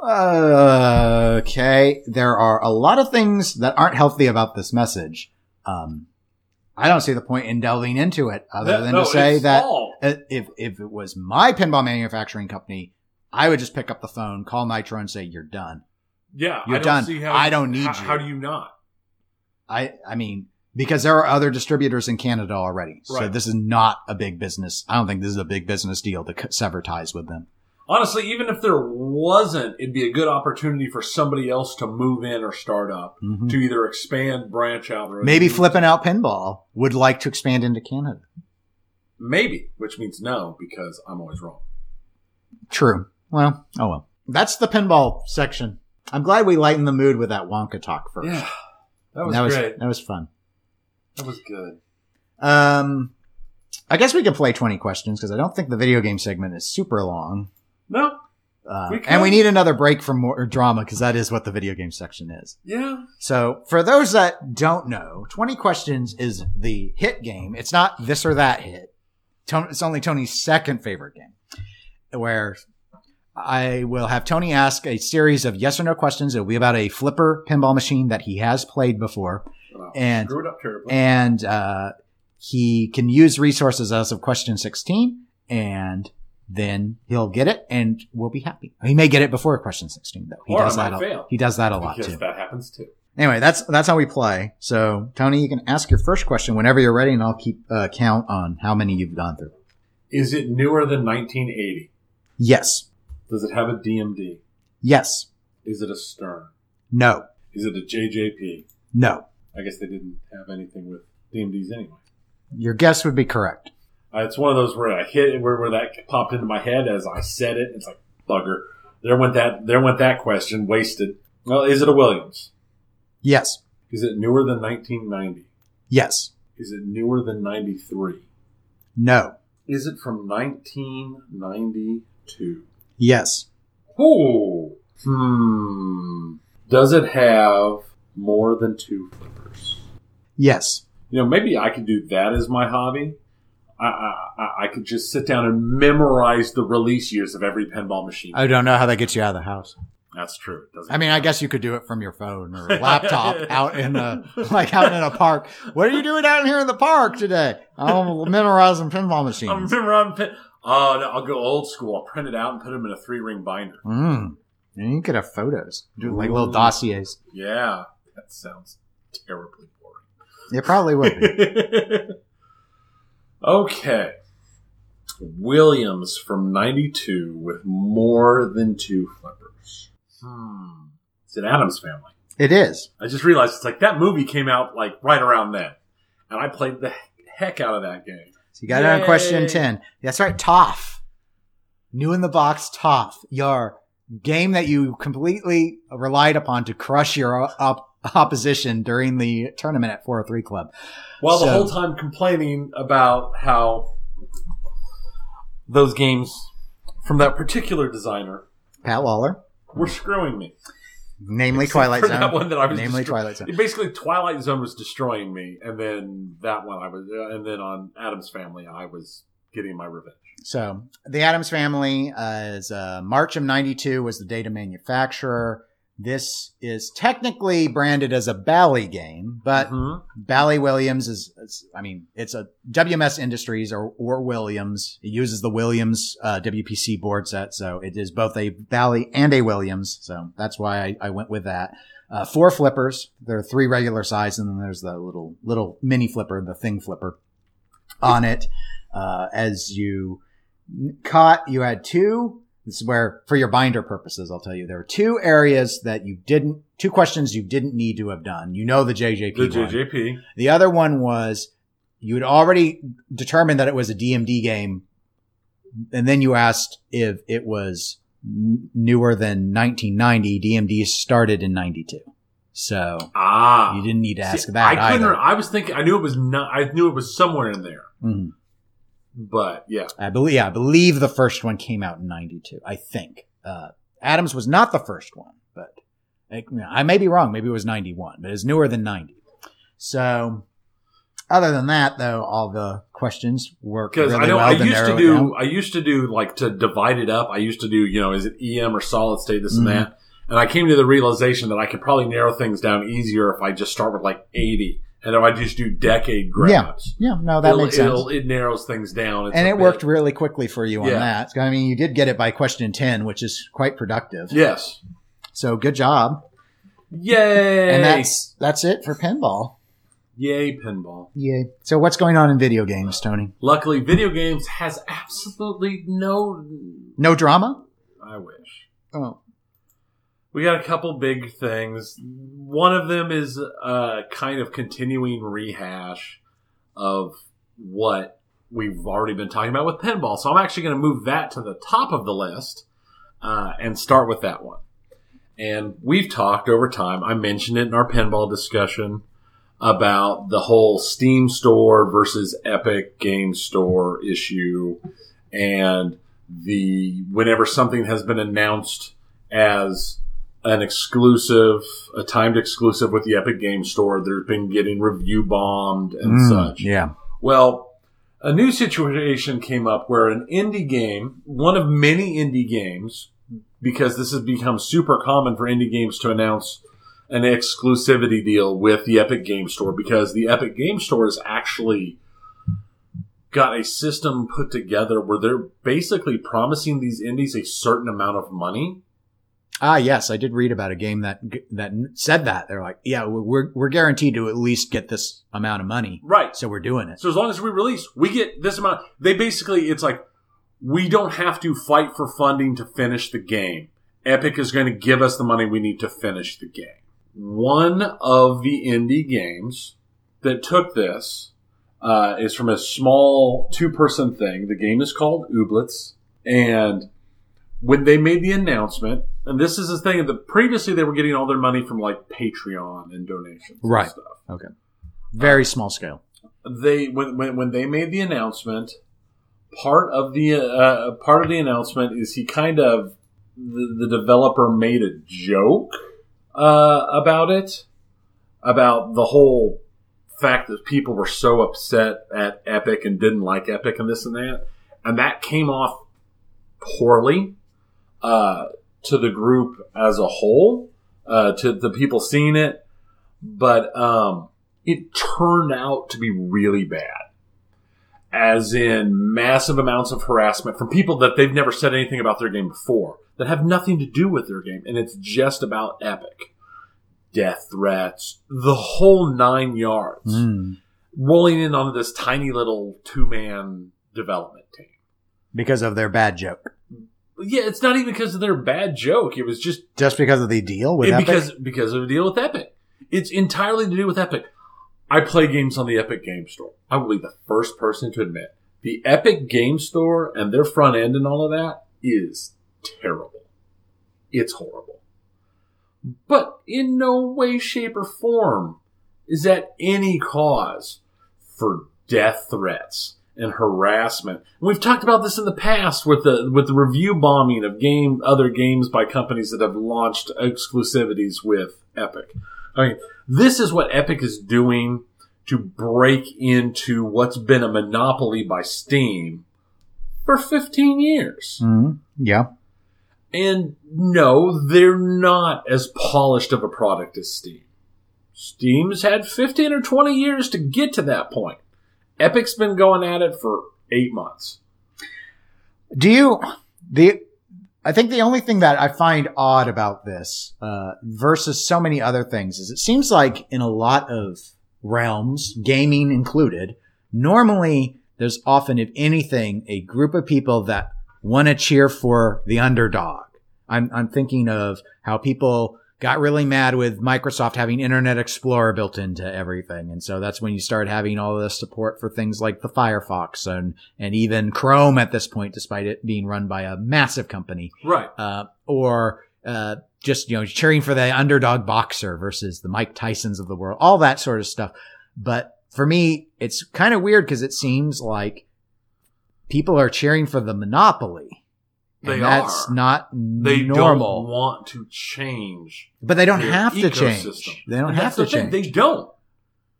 uh, okay, there are a lot of things that aren't healthy about this message. Um, I don't see the point in delving into it other Yeah, than no, to say that if if it was my pinball manufacturing company, I would just pick up the phone, call Nitro, and say, "You're done." yeah, you're I don't done. See how I don't need how, you. How do you not? I I mean, because there are other distributors in Canada already, so Right. this is not a big business. I don't think this is a big business deal to sever ties with them. Honestly, even if there wasn't, it'd be a good opportunity for somebody else to move in or start up Mhm. to either expand, branch out, or Maybe flipping out pinball would like to expand into Canada. Maybe, which means no because I'm always wrong. True. Well, oh well. That's the pinball section. I'm glad we lightened the mood with that Wonka talk first. Yeah, that was that was great. that was fun. That was good. Um, I guess we could play 20 questions because I don't think the video game segment is super long. No, Uh, We and we need another break from more drama because that is what the video game section is. yeah, So for those that don't know, 20 questions is the hit game. It's not this or that hit. Tony, it's only Tony's second favorite game where I will have Tony ask a series of yes or no questions. It'll be about a flipper pinball machine that he has played before. And- screw it up terribly. and uh, he can use resources as of question 16 and then he'll get it and we'll be happy he may get it before question 16 though he Or does that a, fail. he does that a lot because too that happens too. anyway that's that's how we play so tony you can ask your first question whenever you're ready and i'll keep uh, count on how many you've gone through Is it newer than 1980? yes Does it have a DMD? yes Is it a Stern? no Is it a JJP? no I guess they didn't have anything with DMDs anyway. your guess would be correct Uh, it's one of those where I hit where, where that popped into my head as I said it. It's like bugger. There went that. There went that question. Wasted. Well, is it a Williams? yes Is it newer than 1990? yes Is it newer than 93? no Is it from 1992? Yes Oh. Hmm. Does it have more than two flippers? yes You know, maybe I could do that as my hobby. I, I, I- I could just sit down and memorize the release years of every pinball machine. i don't know how that gets you out of the house That's true. Doesn't I mean, I guess you could do it from your phone or laptop out in a like out in a park. What are you doing out here in the park today? I'm memorizing pinball machines. I machines. remember on pin. Oh, no, I'll go old school. I'll print it out and put them in a three ring binder. Mm. And you could have photos, do like little dossiers. Yeah, that sounds terribly boring. It probably would be. okay. Williams from 92 with more than two flippers. Hmm. It's an Addams family. It is. I just realized it's like that movie came out like right around then. And I played the heck out of that game. So you got it on question ten. That's right, Toff. New in the box, Toff. Your game that you completely relied upon to crush your op- opposition during the tournament at 403 Club. While the whole time complaining about how those games from that particular designer Pat Lawlor, were screwing me. Namely Except Twilight Zone. That one that I was namely destro- Twilight Zone. Basically, Twilight Zone was destroying me, and then that one I was, and then on Addams Family I was getting my revenge. So the Addams Family uh, is uh, March of '92 was the date of manufacturer. This is technically branded as a Bally game, but Mhm. Bally Williams is, is- I mean, it's a WMS Industries or, or Williams. It uses the Williams uh, WPC board set, so it is both a Bally and a Williams. So that's why I, I went with that. Uh, four flippers. There are three regular size, and then there's the little little mini flipper, the thing flipper, on it. Uh, as you caught, you had two This is where, for your binder purposes, I'll tell you there are two areas that you didn't, two questions you didn't need to have done. You know the JJP. The one. JJP. The other one was you had already determined that it was a DMD game, and then you asked if it was n- newer than 1990. DMD started in 92, so Ah. you didn't need to ask See, that I couldn't. either. I was thinking. I knew it was not. I knew it was somewhere in there. Mhm. But yeah, I believe, yeah, I believe the first one came out in 92. I think uh, Addams was not the first one, but I, I may be wrong. Maybe it was 91, but it's newer than 90. So. Other than that, though, all the questions work because really I know well. I used to do. I used to do like to divide it up. I used to do. You know, is it EM or solid state? This Mhm. and that. And I came to the realization that I could probably narrow things down easier if I just start with like eighty, and if I just do decade grabs. Yeah, yeah, no, that makes sense. it'll- narrows things down. It's and it bit- worked really quickly for you on Yeah. that. I mean, you did get it by question 10, which is quite productive. Yes. So good job. Yay! And that's that's it for pinball. yay pinball. Yay. So what's going on in video games, Tony? Luckily, video games has absolutely no. No drama? I wish. Oh. We got a couple big things. One of them is a kind of continuing rehash of what we've already been talking about with pinball. So I'm actually going to move that to the top of the list uh, and start with that one. And we've talked over time. I mentioned it in our pinball discussion about the whole Steam store versus Epic Game Store issue, and the whenever something has been announced as an exclusive, a timed exclusive with the Epic Game Store, they've been getting review bombed and Mm, such. Yeah. Well, a new situation came up where an indie game, one of many indie games, because this has become super common for indie games to announce an exclusivity deal with the Epic Game Store because the Epic Game Store has actually got a system put together where they're basically promising these indies a certain amount of money. Ah, yes, I did read about a game that that said that. They're like, yeah, we're we're guaranteed to at least get this amount of money, Right. so we're doing it. So as long as we release, we get this amount. They basically, it's like we don't have to fight for funding to finish the game. Epic is going to give us the money we need to finish the game. One of the indie games that took this uh, is from a small two-person thing. The game is called Ooblets, and when they made the announcement, and this is the thing that previously they were getting all their money from like Patreon and donations, and Right. stuff Okay. Very small scale. they when, when when they made the announcement, part of the uh, part of the announcement is he kind of the, the developer made a joke uh, about it, about the whole fact that people were so upset at Epic and didn't like Epic and this and that, and that came off poorly uh, to the group as a whole, uh, to the people seeing it, but. Um, it turned out to be really bad. As in massive amounts of harassment from people that they've never said anything about their game before, that have nothing to do with their game, and it's just about Epic. Death threats, the whole nine yards, Mm. rolling in on this tiny little two man development team. Because of their bad joke. Yeah, it's not even because of their bad joke. It was just Just because of the deal with Epic? because because of the deal with Epic. It's entirely to do with Epic. I play games on the Epic Game Store. I will be the first person to admit the Epic Game Store and their front end and all of that is terrible. It's horrible. But in no way, shape, or form is that any cause for death threats and harassment. And we've talked about this in the past with the with the review bombing of game other games by companies that have launched exclusivities with Epic. I mean, this is what Epic is doing to break into what's been a monopoly by Steam for 15 years. Mhm. Yeah. And no, they're not as polished of a product as Steam. Steam's had 15 or 20 years to get to that point. Epic's been going at it for eight months. Do you the I think the only thing that I find odd about this uh, versus so many other things is it seems like in a lot of realms, gaming included, normally there's often, if anything, a group of people that want to cheer for the underdog. I'm, I'm thinking of how people got really mad with Microsoft having Internet Explorer built into everything. And so that's when you start having all this support for things like the Firefox and, and even Chrome at this point, despite it being run by a massive company. Right. Uh, or, uh, just, you know, cheering for the underdog boxer versus the Mike Tysons of the world, all that sort of stuff. But for me, it's kind of weird because it seems like people are cheering for the monopoly. They that's are. not They normal. don't want to change. but they don't have to change. They don't And have to the thing, change. They don't.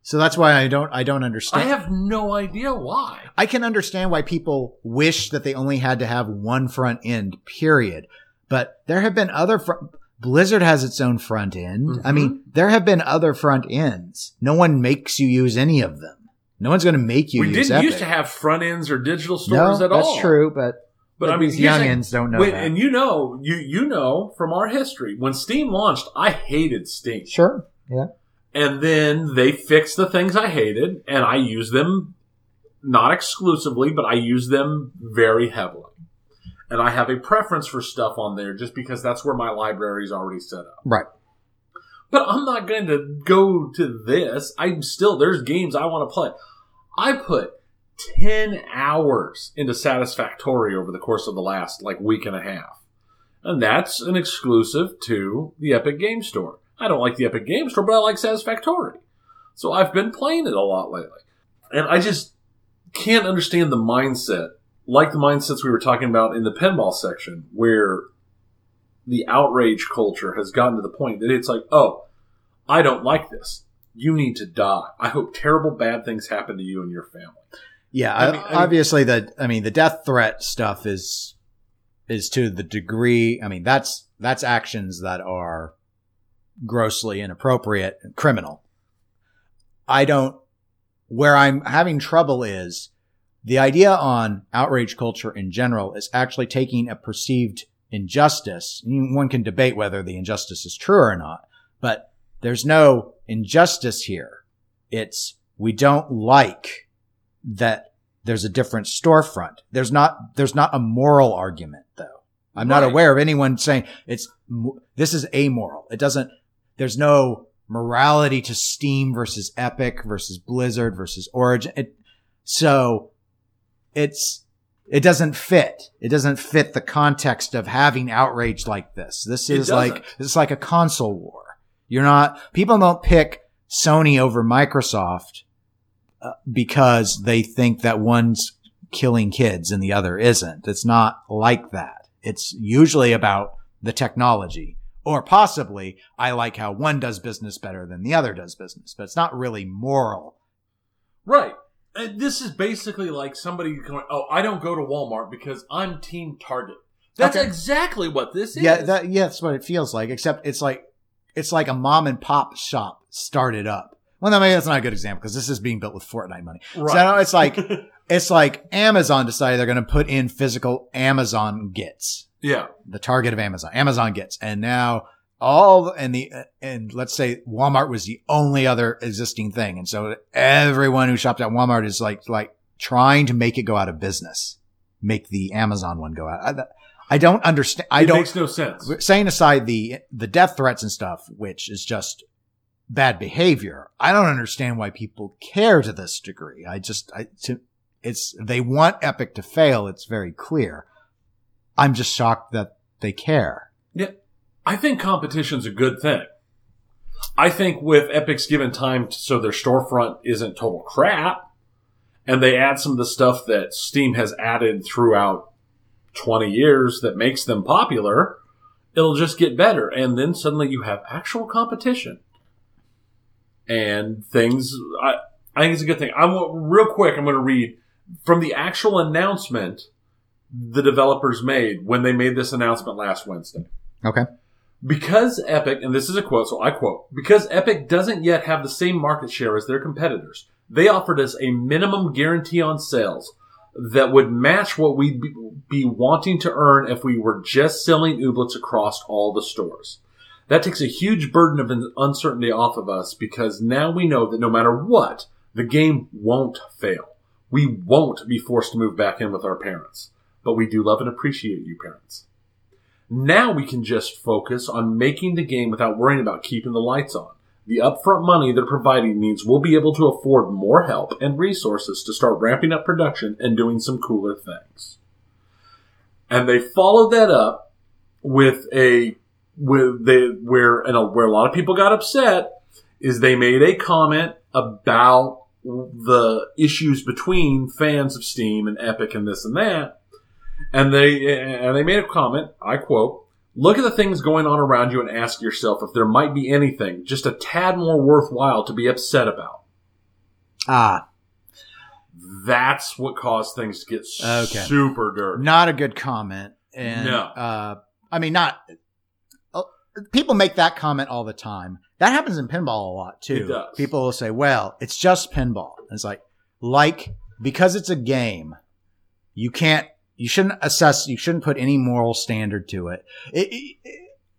so that's why I don't. I don't understand. I have no idea why. I can understand why people wish that they only had to have one front end. Period. But there have been other front. Blizzard has its own front end. I Mhm. mean, there have been other front ends. No one makes you use any of them. No one's going to make you use them. we didn't Epic. used to have front ends or digital no, stores at that's all. That's true. But But but I mean, these the- youngins don't know Wait, that. and you know, you you know from our history when Steam launched, I hated Steam, sure. Yeah. and then they fixed the things I hated, and I use them not exclusively, but I use them very heavily. And I have a preference for stuff on there just because that's where my library is already set up. Right. But I'm not going to go to this. I'm still there's games I want to play. I put 10 hours into Satisfactory over the course of the last like week and a half. And that's an exclusive to the Epic Game Store. I don't like the Epic Game Store, but I like Satisfactory. So I've been playing it a lot lately. And I just can't understand the mindset, like the mindsets we were talking about in the pinball section, where the outrage culture has gotten to the point that it's like, oh, I don't like this. You need to die. I hope terrible bad things happen to you and your family. Yeah, I mean- I mean- obviously the I mean the death threat stuff is is to the degree I mean that's that's actions that are grossly inappropriate and criminal. I don't where I'm having trouble is the idea on outrage culture in general is actually taking a perceived injustice. One can debate whether the injustice is true or not, but there's no injustice here. It's we don't like that there's a different storefront. There's not there's not a moral argument though. I'm not aware of anyone saying it's this is amoral. It doesn't there's no morality to Steam versus Epic versus Blizzard versus Origin. It, so it's it doesn't fit. It doesn't fit the context of having outrage like this. This is like this is like a console war. You're not people don't pick Sony over Microsoft uh, because they think that one's killing kids and the other isn't. It's not like that. It's usually about the technology. Or possibly, I like how one does business better than the other does business, but it's not really moral. Right. And this is basically like somebody going, oh, I don't go to Walmart because I'm Team Target. That's Okay. exactly what this is. Yeah, that, yeah, that's what it feels like, except it's like, it's like a mom and pop shop started up. Well, no, maybe that's not a good example because this is being built with Fortnite money. right. So it's like, it's like Amazon decided they're going to put in physical Amazon gets. yeah. the target of Amazon. Amazon gets, and now all and the and let's say Walmart was the only other existing thing, and so everyone who shopped at Walmart is like like trying to make it go out of business, make the Amazon one go out. I, I don't understand. I it don't. makes no sense. Saying aside the the death threats and stuff, which is just bad behavior, I don't understand why people care to this degree. I just I to, it's they want Epic to fail. It's very clear. I'm just shocked that they care. Yeah. I think competition's a good thing. I think with Epic's given time to, so their storefront isn't total crap, and they add some of the stuff that Steam has added throughout 20 years that makes them popular, it'll just get better. And then suddenly you have actual competition. And things, I, I think it's a good thing. I'm real quick, I'm going to read from the actual announcement the developers made when they made this announcement last Wednesday. Okay. Because Epic, and this is a quote, so I quote, because Epic doesn't yet have the same market share as their competitors, they offered us a minimum guarantee on sales that would match what we'd be, wanting to earn if we were just selling Ooblets across all the stores. That takes a huge burden of uncertainty off of us because now we know that no matter what, the game won't fail. We won't be forced to move back in with our parents. but we do love and appreciate you, parents. Now we can just focus on making the game without worrying about keeping the lights on. The upfront money they're providing means we'll be able to afford more help and resources to start ramping up production and doing some cooler things. And they followed that up with a with the where and a, where a lot of people got upset is they made a comment about the issues between fans of Steam and Epic and this and that. And they and they made a comment, I quote, Look at the things going on around you and ask yourself if there might be anything just a tad more worthwhile to be upset about. Ah, That's what caused things to get Okay. super dirty. not a good comment. And No. uh, I mean, not people make that comment all the time. That happens in pinball a lot too. It does. People will say, "Well, it's just pinball." It's like, like because it's a game, you can't, you shouldn't assess, you shouldn't put any moral standard to it. It, it,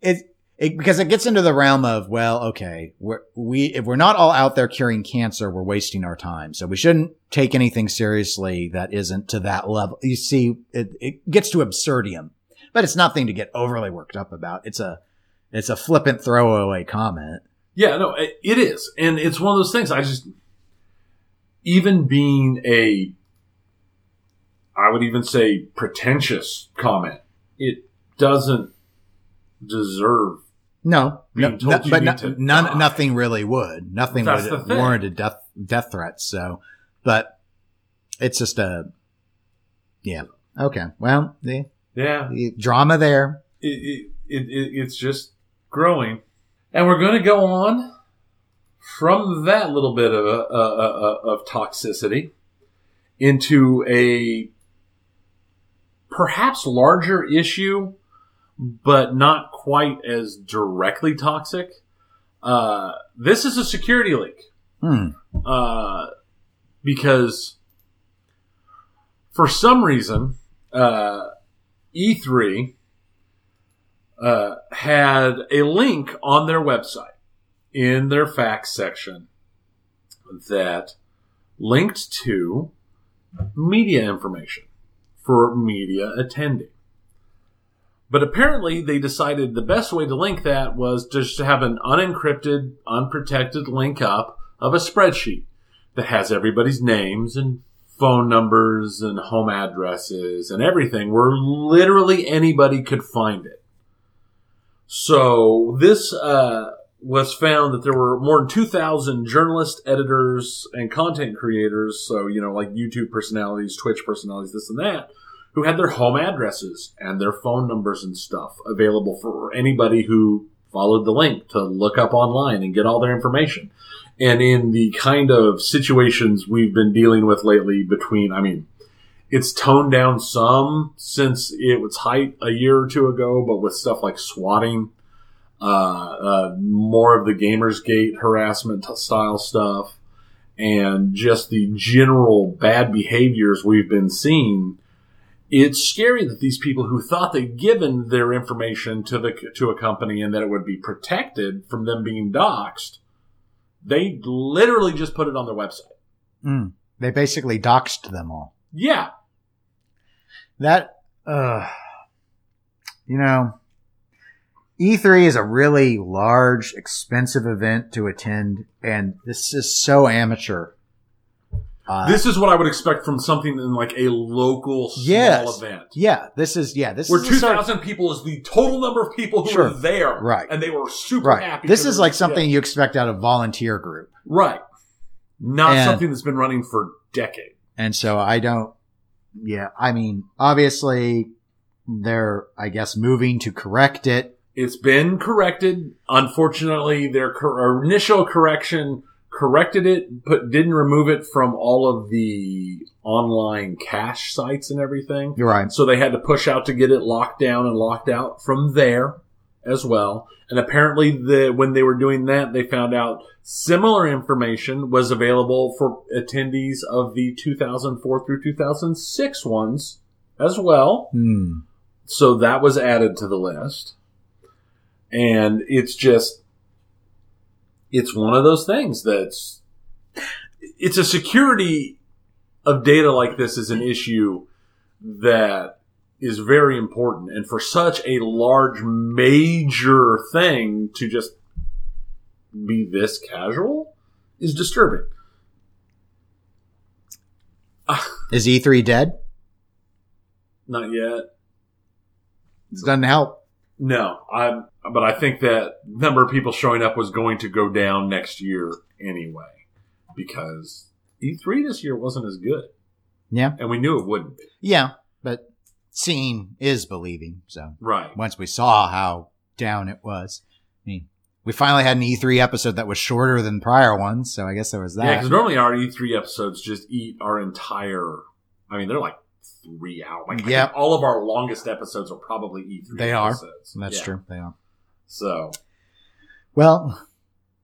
it, it because it gets into the realm of, well, okay, we're, we if we're not all out there curing cancer, we're wasting our time. So we shouldn't take anything seriously that isn't to that level. You see, it, it gets to absurdium, but it's nothing to get overly worked up about. It's a, it's a flippant throwaway comment. Yeah, no, it is. And it's one of those things I just even being a I would even say pretentious comment, it doesn't deserve No, no, no- but no- none, nothing really would. Nothing That's would warrant a death death threat. So, but it's just a yeah. Okay. Well, the, yeah, drama there. it, it, it, it's just growing. And we're going to go on from that little bit of, a, a, of toxicity into a perhaps larger issue, but not quite as directly toxic. Uh, this is a security leak Hmm. uh, because for some reason, uh, E3 uh, had a link on their website in their FAQs section that linked to media information for media attending. But apparently, they decided the best way to link that was just to have an unencrypted, unprotected link up of a spreadsheet that has everybody's names and phone numbers and home addresses and everything where literally anybody could find it. So this uh, was found that there were more than 2,000 journalists, editors, and content creators. So, you know, like YouTube personalities, Twitch personalities, this and that, who had their home addresses and their phone numbers and stuff available for anybody who followed the link to look up online and get all their information. And in the kind of situations we've been dealing with lately between, I mean, it's toned down some since it was height a year or two ago, but with stuff like swatting, uh, uh, more of the Gamersgate harassment style stuff, and just the general bad behaviors we've been seeing. It's scary that these people who thought they'd given their information to the to a company and that it would be protected from them being doxxed, they literally just put it on their website. Hmm. They basically doxed them all. Yeah, That, uh, you know, E3 is a really large, expensive event to attend, and this is so amateur. Uh, This is what I would expect from something in like a local small Yes. event. yeah, this is yeah, this Where is the sort of- 2,000 people is the total number of people who Sure. were there. Right. And they were super right. happy. This is like something you expect out of volunteer group, Right. Not And- something that's been running for decades. and so I don't. Yeah, I mean, obviously, they're I guess moving to correct it. It's been corrected. Unfortunately, their cor- initial correction corrected it, but didn't remove it from all of the online cache sites and everything. You're right. So they had to push out to get it locked down and locked out from there as well. And apparently, the when they were doing that, they found out similar information was available for attendees of the 2004 through 2006 ones as well. Hmm. So that was added to the list. And it's just, it's one of those things that's, it's a security of data like this is an issue that is very important. And for such a large, major thing to just be this casual is disturbing. Is E3 dead? Not yet. It doesn't help. No, I. But I think that number of people showing up was going to go down next year anyway, because E3 this year wasn't as good, Yeah. and we knew it wouldn't be. Yeah. But seeing is believing. So Right. once we saw how down it was, I mean, we finally had an E3 episode that was shorter than prior ones. So I guess there was that. Yeah, because normally our E3 episodes just eat our entire. I mean, they're like three hours. Like, Yeah. all of our longest episodes are probably E3. They are. That's Yeah. true. They are. So Well,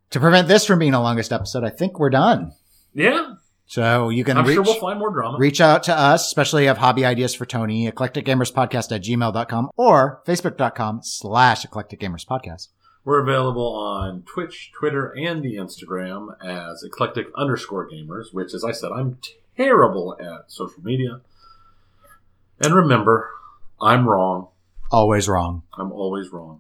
to prevent this from being the longest episode, I think we're done. yeah, So you can I'm reach, sure we'll find more drama. reach out to us, especially if you have hobby ideas for Tony, eclecticgamerspodcast at gmail.com or facebook.com slash eclecticgamerspodcast. We're available on Twitch, Twitter, and the Instagram as eclectic underscore gamers, which, as I said, I'm terrible at social media. And remember, I'm wrong. Always wrong. I'm always wrong.